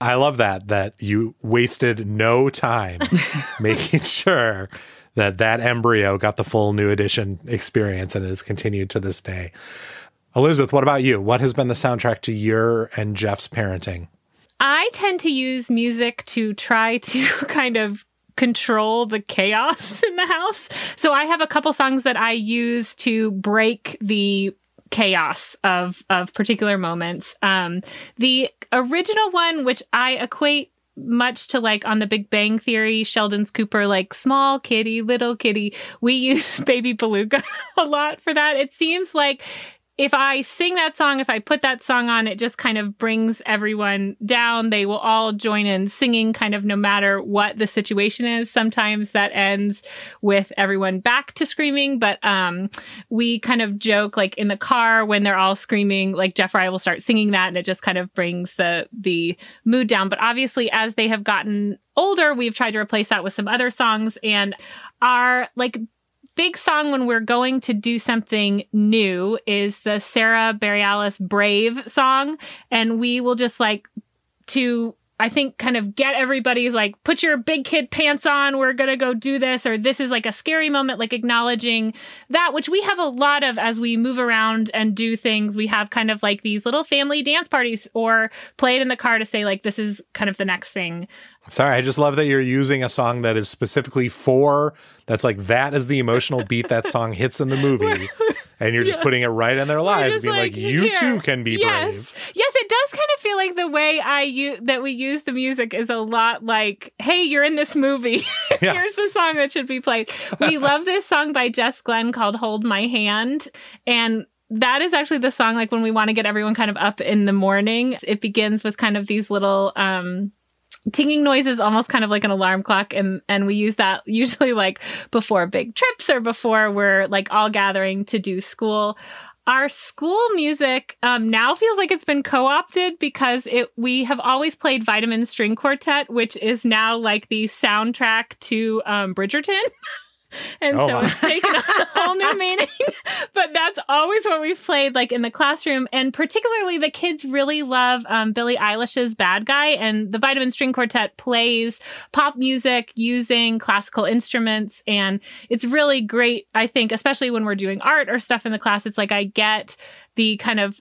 I love that that you wasted no time making sure that that embryo got the full new edition experience and it has continued to this day. Elizabeth, what about you? What has been the soundtrack to your and Jeff's parenting? I tend to use music to try to kind of control the chaos in the house. So I have a couple songs that I use to break the chaos of of particular moments. Um, the original one, which I equate much to like on the Big Bang Theory, Sheldon's Cooper, like small kitty, little kitty. We use Baby Beluga a lot for that. It seems like if I sing that song, if I put that song on, it just kind of brings everyone down. They will all join in singing, kind of no matter what the situation is. Sometimes that ends with everyone back to screaming, but um, we kind of joke like in the car when they're all screaming, like Jeff I will start singing that, and it just kind of brings the the mood down. But obviously, as they have gotten older, we've tried to replace that with some other songs, and our like big song when we're going to do something new is the Sara Bareilles Brave song. And we will just like to I think kind of get everybody's like, put your big kid pants on. We're going to go do this. Or this is like a scary moment, like acknowledging that, which we have a lot of as we move around and do things. We have kind of like these little family dance parties or play it in the car to say, like, this is kind of the next thing Sorry, I just love that you're using a song that is specifically for that's like that is the emotional beat that song hits in the movie. And you're just yeah. putting it right in their lives, being like, like you here. too can be yes. brave. Yes, it does kind of feel like the way I use that we use the music is a lot like, hey, you're in this movie. Yeah. Here's the song that should be played. We love this song by Jess Glynne called Hold My Hand. And that is actually the song like when we want to get everyone kind of up in the morning. It begins with kind of these little um tinging noise is almost kind of like an alarm clock and and we use that usually like before big trips or before we're like all gathering to do school. Our school music um, now feels like it's been co-opted because it we have always played vitamin string quartet which is now like the soundtrack to um, bridgerton and Oh, so my. it's taken a whole new meaning. but that's always what we've played, like in the classroom, and particularly the kids really love um, Billie Eilish's "Bad Guy," and the Vitamin String Quartet plays pop music using classical instruments, and it's really great. I think, especially when we're doing art or stuff in the class, it's like I get the kind of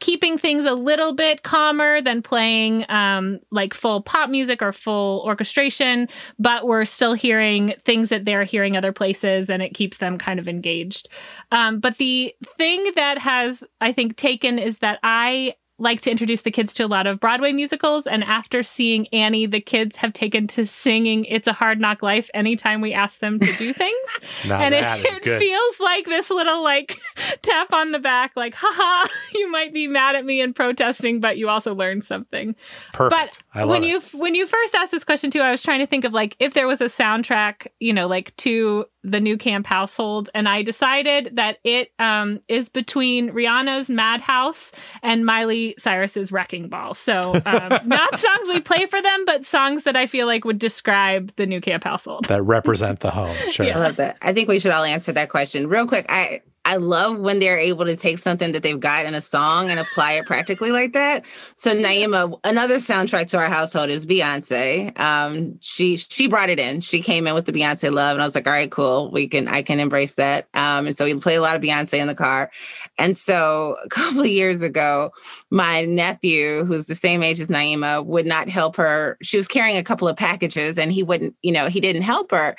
keeping things a little bit calmer than playing um, like full pop music or full orchestration, but we're still hearing things that they're hearing other places and it keeps them kind of engaged. Um, but the thing that has, I think, taken is that I like to introduce the kids to a lot of Broadway musicals. And after seeing Annie, the kids have taken to singing It's a Hard Knock Life anytime we ask them to do things. And it, it feels like this little like tap on the back, like, haha, you might be mad at me and protesting, but you also learned something. Perfect. But I love when it. you when you first asked this question too, I was trying to think of like if there was a soundtrack, you know, like to the Newcamp household, and I decided that it um, is between Rihanna's Madhouse and Miley Cyrus's Wrecking Ball. So um, not songs we play for them, but songs that I feel like would describe the Newcamp household. that represent the home. Sure. I love that. I think we should all answer that question real quick. I I love when they're able to take something that they've got in a song and apply it practically like that. So Naima, another soundtrack to our household is Beyonce. Um, she she brought it in. She came in with the Beyonce love, and I was like, all right, cool. We can I can embrace that. Um, and so we play a lot of Beyonce in the car. And so a couple of years ago, my nephew, who's the same age as Naima, would not help her. She was carrying a couple of packages, and he wouldn't, you know, he didn't help her.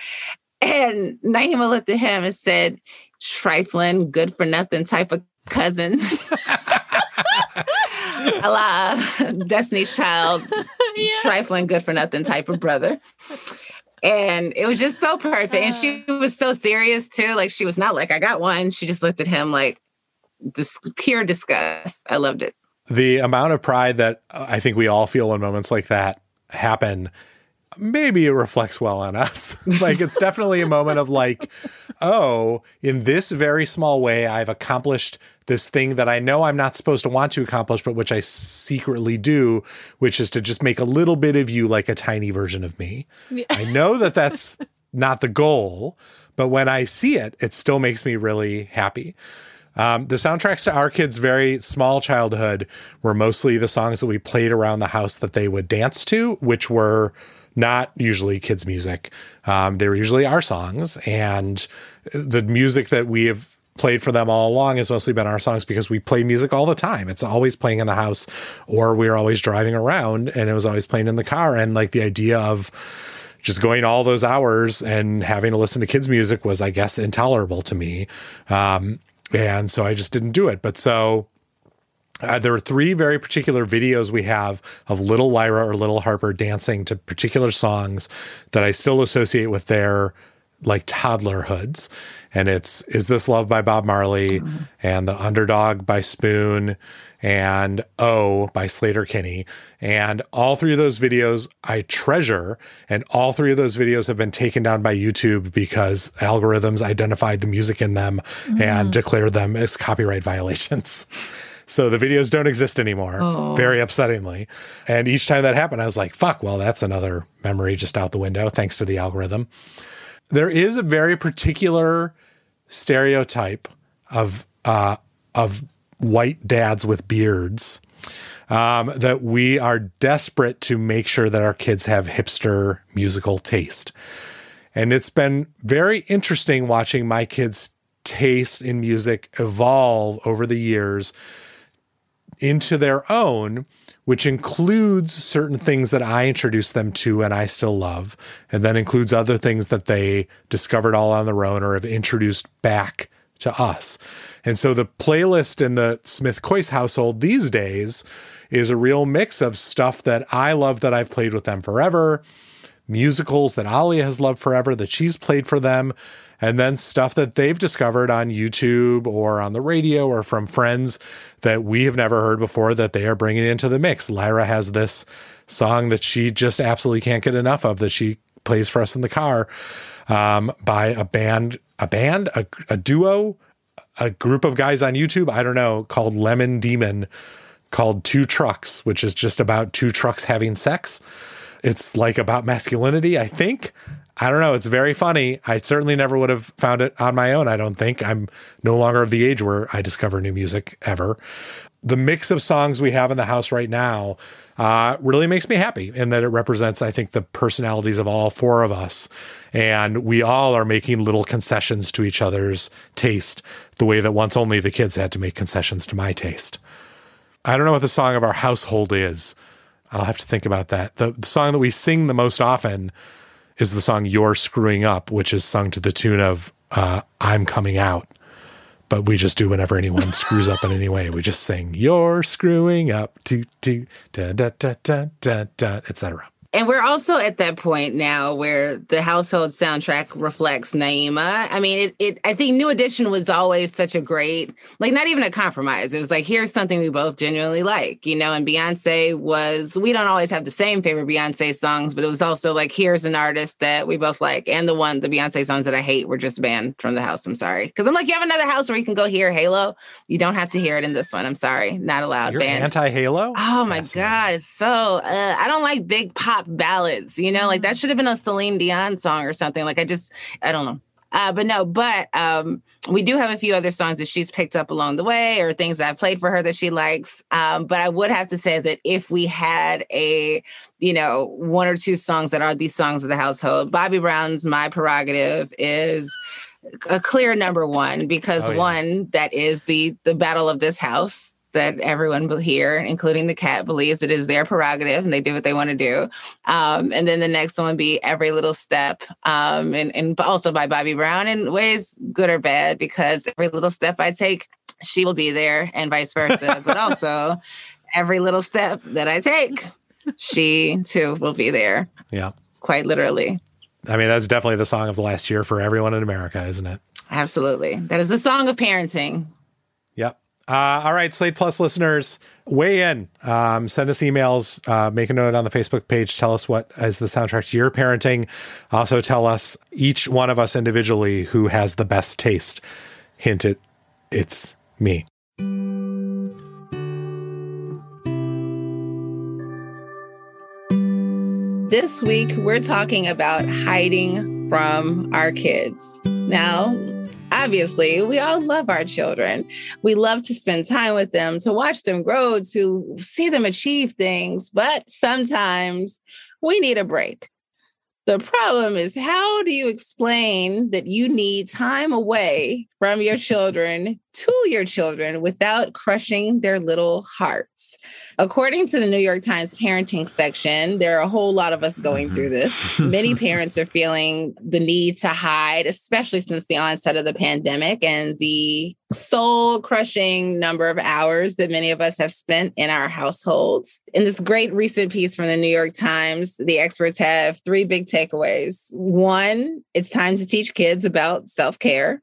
And Naima looked at him and said, trifling, good for nothing type of cousin. a la uh, Destiny's Child, trifling, good for nothing type of brother. And it was just so perfect. And she uh. was so serious too. Like she was not like, I got one. She just looked at him like dis- pure disgust. I loved it. the amount of pride that uh, I think we all feel when moments like that happen, maybe it reflects well on us. like it's definitely a moment of like, oh, in this very small way, I've accomplished this thing that I know I'm not supposed to want to accomplish, but which I secretly do, which is to just make a little bit of you like a tiny version of me. I know that that's not the goal, but when I see it, it still makes me really happy. Um, the soundtracks to our kids' very small childhood were mostly the songs that we played around the house that they would dance to, which were not usually kids' music. Um, they were usually our songs. And the music that we have played for them all along has mostly been our songs because we play music all the time. It's always playing in the house or we're always driving around and it was always playing in the car. And like the idea of, just going all those hours and having to listen to kids' music was, I guess, intolerable to me. Um, and so I just didn't do it. But so uh, there are three very particular videos we have of little Lyra or little Harper dancing to particular songs that I still associate with their like toddlerhoods. And it's Is This Love by Bob Marley and The Underdog by Spoon and Oh by Sleater-Kinney. And all three of those videos I treasure. And all three of those videos have been taken down by YouTube because algorithms identified the music in them and declared them as copyright violations. So the videos don't exist anymore, very upsettingly. And each time that happened, I was like, fuck, well, that's another memory just out the window, thanks to the algorithm. There is a very particular stereotype of uh, of white dads with beards um, that we are desperate to make sure that our kids have hipster musical taste. And it's been very interesting watching my kids' taste in music evolve over the years into their own, which includes certain things that I introduced them to and I still love, and then includes other things that they discovered all on their own or have introduced back to us. And so the playlist in the Smith Kois household these days is a real mix of stuff that I love that I've played with them forever, musicals that Ali has loved forever that she's played for them, and then stuff that they've discovered on YouTube or on the radio or from friends that we have never heard before that they are bringing into the mix. Lyra has this song that she just absolutely can't get enough of that she plays for us in the car um, by a band, a band, a, a duo, a group of guys on YouTube, I don't know, called Lemon Demon, called Two Trucks, which is just about two trucks having sex. It's like about masculinity, I think. I don't know. It's very funny. I certainly never would have found it on my own. I don't think. I'm no longer of the age where I discover new music ever. The mix of songs we have in the house right now uh, really makes me happy in that it represents, I think, the personalities of all four of us. And we all are making little concessions to each other's taste, the way that once only the kids had to make concessions to my taste. I don't know what the song of our household is. I'll have to think about that. The, the song that we sing the most often is the song You're Screwing Up, which is sung to the tune of uh, I'm Coming Out. But we just do whenever anyone screws up in any way. We just sing You're Screwing Up, toot, toot, da, da, da, da, da, da, etc. And we're also at that point now where the household soundtrack reflects Naima. I mean, it, it I think New Edition was always such a great, like not even a compromise. It was like, here's something we both genuinely like, you know, and Beyonce was, we don't always have the same favorite Beyonce songs, but it was also like, here's an artist that we both like. And the one, the Beyonce songs that I hate were just banned from the house. I'm sorry. Cause I'm like, you have another house where you can go hear Halo. You don't have to hear it in this one. I'm sorry. Not allowed. You're anti Halo? Oh my God. It's so, uh, I don't like big pop pop ballads, you know, like that should have been a Celine Dion song or something. Like I just, I don't know. Uh, but no, but um, we do have a few other songs that she's picked up along the way or things that I've played for her that she likes. Um, but I would have to say that if we had a, you know, one or two songs that are these songs of the household, Bobby Brown's My Prerogative is a clear number one because oh, yeah. one, that is the the battle of this house that everyone here, including the cat, believes it is their prerogative and they do what they want to do. Um, and then the next one would be Every Little Step, um, and, and also by Bobby Brown in ways good or bad, because every little step I take, she will be there, and vice versa. but also, every little step that I take, she too will be there. Yeah. Quite literally. I mean, that's definitely the song of the last year for everyone in America, isn't it? Absolutely. That is the song of parenting. Yep. Uh, all right, Slate Plus listeners, weigh in. Um, send us emails. Uh, make a note on the Facebook page. Tell us what is the soundtrack to your parenting. Also, tell us each one of us individually who has the best taste. Hint it, it's me. This week, we're talking about hiding from our kids. Now, obviously, we all love our children. We love to spend time with them, to watch them grow, to see them achieve things, but sometimes we need a break. The problem is, how do you explain that you need time away from your children to your children without crushing their little hearts? According to the New York Times parenting section, there are a whole lot of us going mm-hmm. through this. Many parents are feeling the need to hide, especially since the onset of the pandemic and the soul crushing number of hours that many of us have spent in our households. In this great recent piece from the New York Times, the experts have three big takeaways. One, it's time to teach kids about self care.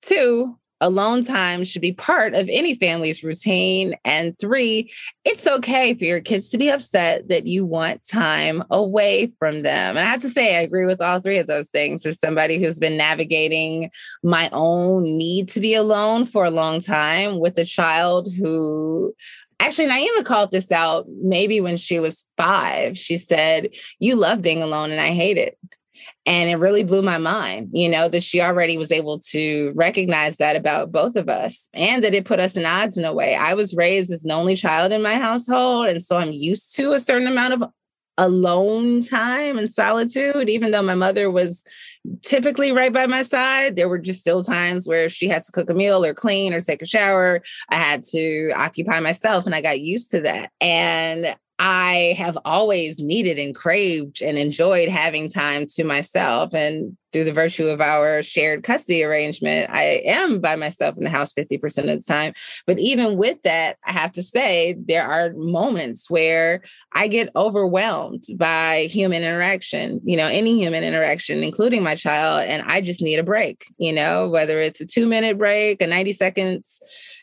Two, alone time should be part of any family's routine. And three, it's okay for your kids to be upset that you want time away from them. And I have to say, I agree with all three of those things. As somebody who's been navigating my own need to be alone for a long time with a child who actually naima called this out maybe when she was five she said you love being alone and i hate it and it really blew my mind, you know, that she already was able to recognize that about both of us and that it put us in odds in a way. I was raised as the only child in my household. And so I'm used to a certain amount of alone time and solitude, even though my mother was typically right by my side. There were just still times where she had to cook a meal or clean or take a shower. I had to occupy myself and I got used to that. And I have always needed and craved and enjoyed having time to myself. And through the virtue of our shared custody arrangement, I am by myself in the house 50% of the time. But even with that, I have to say, there are moments where I get overwhelmed by human interaction, you know, any human interaction, including my child. And I just need a break, you know, whether it's a two minute break, a 90 seconds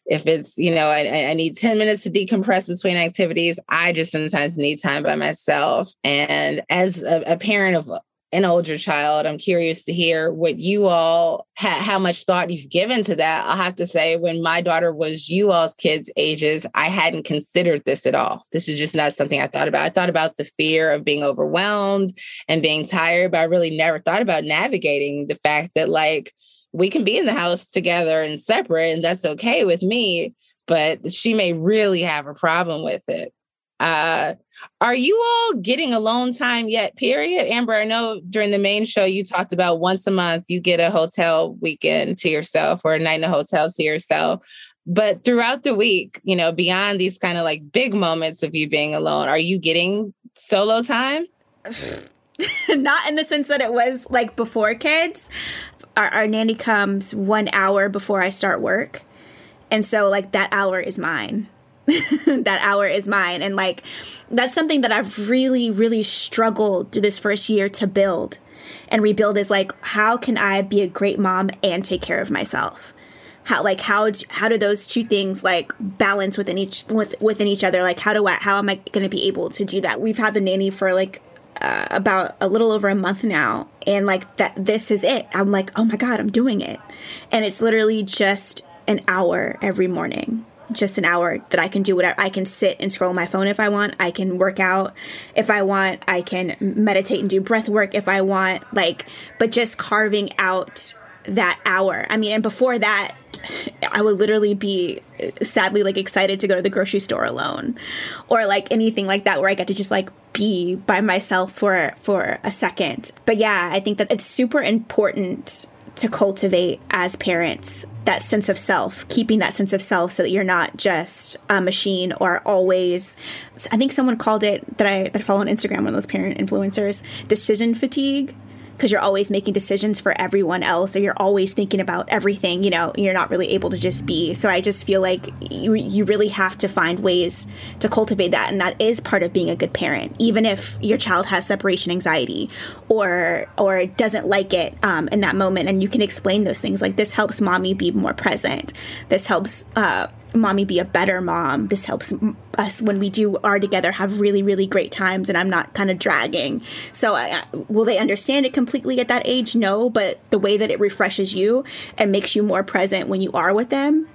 if it's you know I, I, need 10 minutes to decompress between activities i just sometimes need time by myself and as a, a parent of an older child. I'm curious to hear what you all ha- how much thought you've given to that. I'll have to say, when my daughter was you all's kids' ages, I hadn't considered this at all. This is just not something I thought about. I thought about the fear of being overwhelmed and being tired, but I really never thought about navigating the fact that like we can be in the house together and separate, and that's okay with me. But she may really have a problem with it. Uh, are you all getting alone time yet? Period. Amber, I know during the main show you talked about once a month you get a hotel weekend to yourself or a night in a hotel to yourself. But throughout the week, you know, beyond these kind of like big moments of you being alone, are you getting solo time? Not in the sense that it was like before kids. Our, our nanny comes one hour before I start work. And so, like, that hour is mine. that hour is mine. And like, that's something that I've really, really struggled through this first year to build and rebuild is like, how can I be a great mom and take care of myself? How like how how do those two things like balance within each with within each other? Like how do I how am I going to be able to do that? We've had the nanny for like uh, about a little over a month now and like that this is it i'm like oh my god i'm doing it and it's literally just an hour every morning just an hour that I can do whatever. I can sit and scroll my phone if I want. I can work out if I want. I can meditate and do breath work if I want. Like, but just carving out that hour. I mean, and before that, I would literally be sadly like excited to go to the grocery store alone or like anything like that where I get to just like be by myself for for a second. But yeah, I think that it's super important to cultivate as parents that sense of self, keeping that sense of self so that you're not just a machine or always I think someone called it that I that I follow on Instagram, one of those parent influencers, decision fatigue because you're always making decisions for everyone else or you're always thinking about everything you know you're not really able to just be. So i just feel like you, you really have to find ways to cultivate that and that is part of being a good parent. Even if your child has separation anxiety or or doesn't like it um, in that moment and you can explain those things like this helps mommy be more present. This helps uh, mommy be a better mom. This helps us when we do are together have really really great times, and I'm not kind of dragging. So, uh, will they understand it completely at that age? No, but the way that it refreshes you and makes you more present when you are with them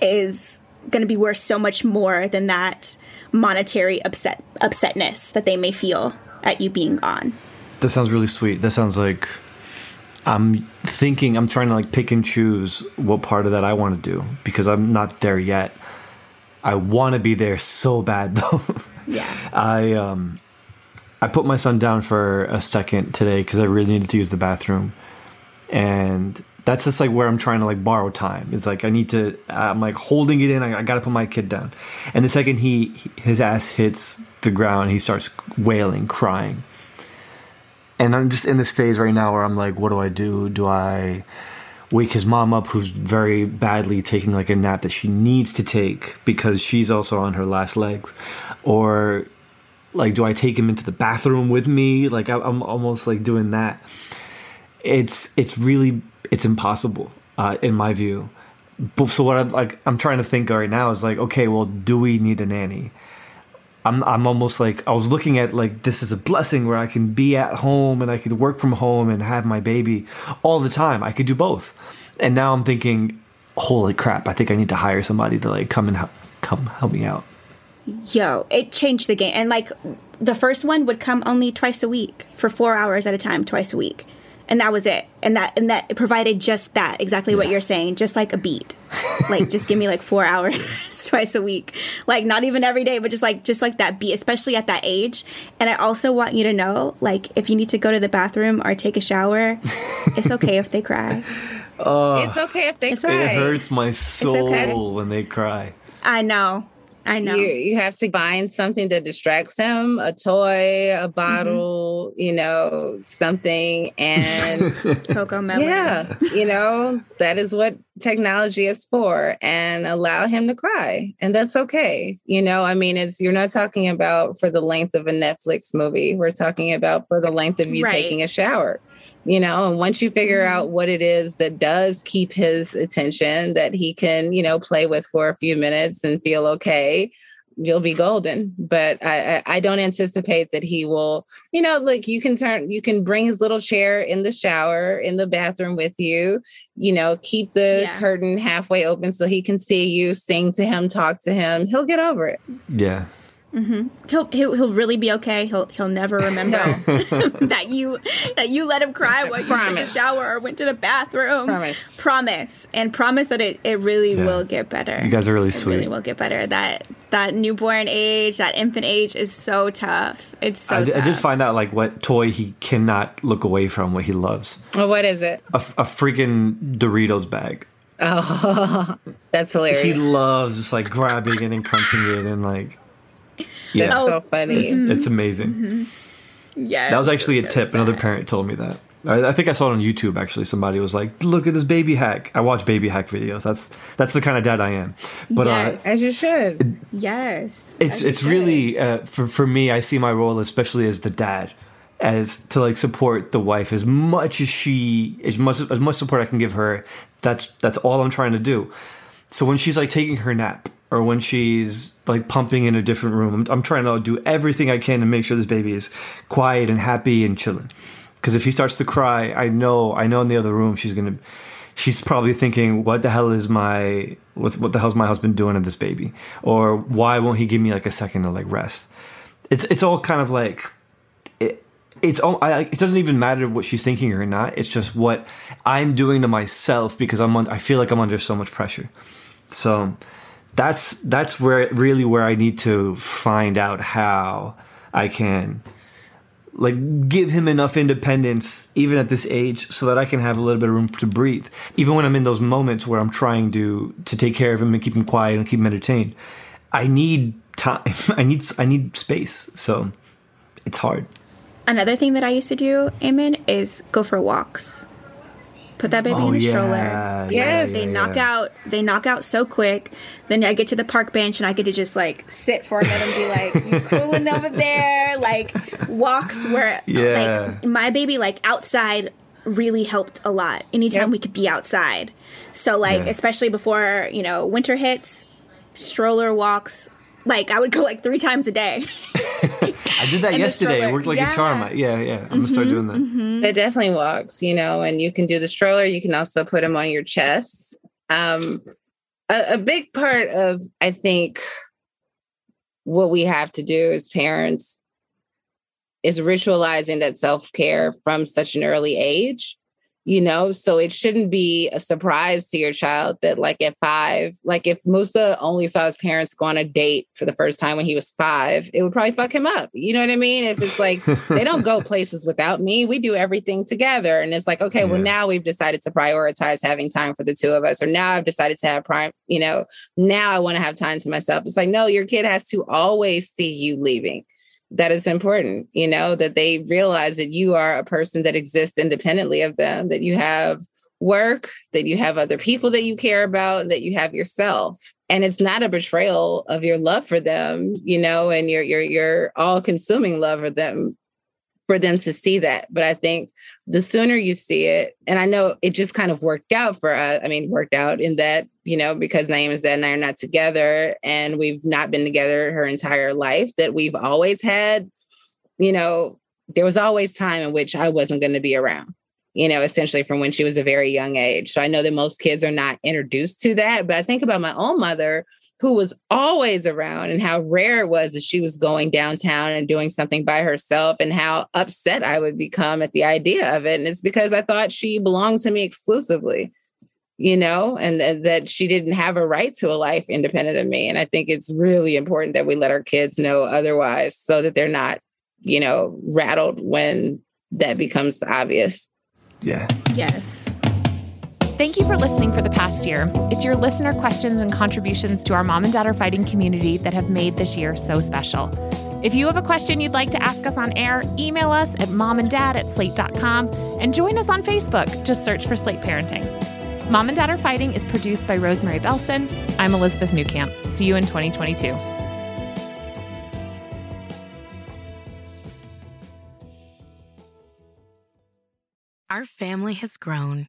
is going to be worth so much more than that monetary upset upsetness that they may feel at you being gone. That sounds really sweet. That sounds like I'm thinking I'm trying to like pick and choose what part of that I want to do because I'm not there yet. I want to be there so bad though. Yeah. I um I put my son down for a second today cuz I really needed to use the bathroom. And that's just like where I'm trying to like borrow time. It's like I need to I'm like holding it in. I, I got to put my kid down. And the second he his ass hits the ground, he starts wailing, crying and I'm just in this phase right now where I'm like, what do I do? Do I wake his mom up who's very badly taking like a nap that she needs to take because she's also on her last legs? Or like do i take him into the bathroom with me? Like i'm almost like doing that. It's it's really it's impossible uh, in my view. So what i'm like i'm trying to think right now is like okay well do we need a nanny I'm I'm almost like I was looking at like this is a blessing where I can be at home and I could work from home and have my baby all the time. I could do both. And now I'm thinking, holy crap! I think I need to hire somebody to like come and help, come help me out. Yo, it changed the game. And like the first one would come only twice a week for 4 hours at a time twice a week and that was it. And that and that provided just that exactly yeah. what you're saying just like a beat. Like just give me like four hours twice a week. Like not even every day but just like just like that beat especially at that age. And i also want you to know like if you need to go to the bathroom or take a shower it's okay if they cry. Uh, it's okay if they it's cry. It hurts my soul okay. when they cry. I know I know. You, you have to find something that distracts him a toy, a mm-hmm. bottle, mm-hmm. you know, something. And Cocomelon. Yeah. You know, that is what technology is for and allow him to cry. And that's okay. You know, I mean, it's you're not talking about for the length of a Netflix movie. We're talking about for the length of you right. taking a shower you know and once you figure mm-hmm. out what it is that does keep his attention that he can you know play with for a few minutes and feel okay you'll be golden. But I, I, I don't anticipate that he will. You know, like you can turn, you can bring his little chair in the shower in the bathroom with you. You know, keep the Yeah. curtain halfway open so he can see you, sing to him, talk to him. He'll get over it. Yeah. Hmm He'll, he'll he'll really be okay. He'll he'll never remember that you that you let him cry while you took a shower or went to the bathroom. Promise. promise, and promise that it, it really Yeah. will get better. You guys are really sweet. It really will get better. That that newborn age, that infant age, is so tough. It's so I, did, I did find out like what toy he cannot look away from, what he loves. Well, what is it? A, a freaking Doritos bag. Oh, that's hilarious. He loves just like grabbing it and crunching it and like. Yeah, That's so funny. it's, it's amazing. yeah, That was actually a tip. Another parent told me that. I, I think I saw it on YouTube. Actually, somebody was like, "Look at this baby hack." I watch baby hack videos. That's that's the kind of dad I am. But yes, uh, As you should. yes. it's it's should. really uh, for for me. I see my role, especially as the dad, as to like support the wife as much as she as much as much support I can give her. That's that's all I'm trying to do. So when she's like taking her nap or when she's like pumping in a different room, I'm, I'm trying to do everything I can to make sure this baby is quiet and happy and chilling. Because if he starts to cry, I know I know in the other room she's gonna she's probably thinking, "What the hell is my what's, what the hell's my husband doing to this baby?" Or why won't he give me like a second to like rest? It's it's all kind of like it, it's all I, it doesn't even matter what she's thinking or not. It's just what I'm doing to myself because I'm on, I feel like I'm under so much pressure. So that's that's where really where I need to find out how I can like give him enough independence even at this age so that I can have a little bit of room to breathe. Even when I'm in those moments where I'm trying to to take care of him and keep him quiet and keep him entertained. I need time. I need I need space. So it's hard. Another thing that I used to do, Eamon, is go for walks. Put that baby Oh, in a yeah, stroller. yeah, Yes. They yeah, knock yeah. out they knock out so quick. Then I get to the park bench and I get to just like sit for a minute and be like, you cooling over there? Like walks where Yeah. like my baby like outside really helped a lot. Anytime we could be outside. So like Yeah. especially before, you know, winter hits, stroller walks. Like I would go like three times a day. I did that And yesterday. It worked like Yeah. a charm. Yeah, yeah. I'm gonna start doing that. It definitely walks, you know, and you can do the stroller. You can also put them on your chest. Um, a, a big part of, I think, what we have to do as parents is ritualizing that self care from such an early age. You know, so it shouldn't be a surprise to your child that, like, at five, like if Musa only saw his parents go on a date for the first time when he was five, it would probably fuck him up. You know what I mean? If it's like they don't go places without me, we do everything together. And it's like, okay, well, now we've decided to prioritize having time for the two of us, or now I've decided to have prime, you know, now I want to have time to myself. It's like, no, your kid has to always see you leaving that is important, you know, that they realize that you are a person that exists independently of them, that you have work, that you have other people that you care about, that you have yourself. And it's not a betrayal of your love for them, you know, and your your your all-consuming love for them for them to see that. But I think the sooner you see it, and I know it just kind of worked out for us. I mean, worked out in that, you know, because Naima's dad and I are not together and we've not been together her entire life, that we've always had, you know, there was always time in which I wasn't going to be around, you know, essentially from when she was a very young age. So I know that most kids are not introduced to that. But I think about my own mother who was always around and how rare it was that she was going downtown and doing something by herself and how upset I would become at the idea of it. And it's because I thought she belonged to me exclusively, you know, and th- that she didn't have a right to a life independent of me. And I think it's really important that we let our kids know otherwise so that they're not, you know, rattled when that becomes obvious. Yeah. Yes. Thank you for listening for the past year. It's your listener questions and contributions to our Mom and Dad Fighting community that have made this year so special. If you have a question you'd like to ask us on air, email us at momanddad at slate.com and join us on Facebook. Just search for Slate Parenting. Mom and Dad Are Fighting is produced by Rosemary Belson. I'm Elizabeth Newcamp. See you in 2022. Our family has grown.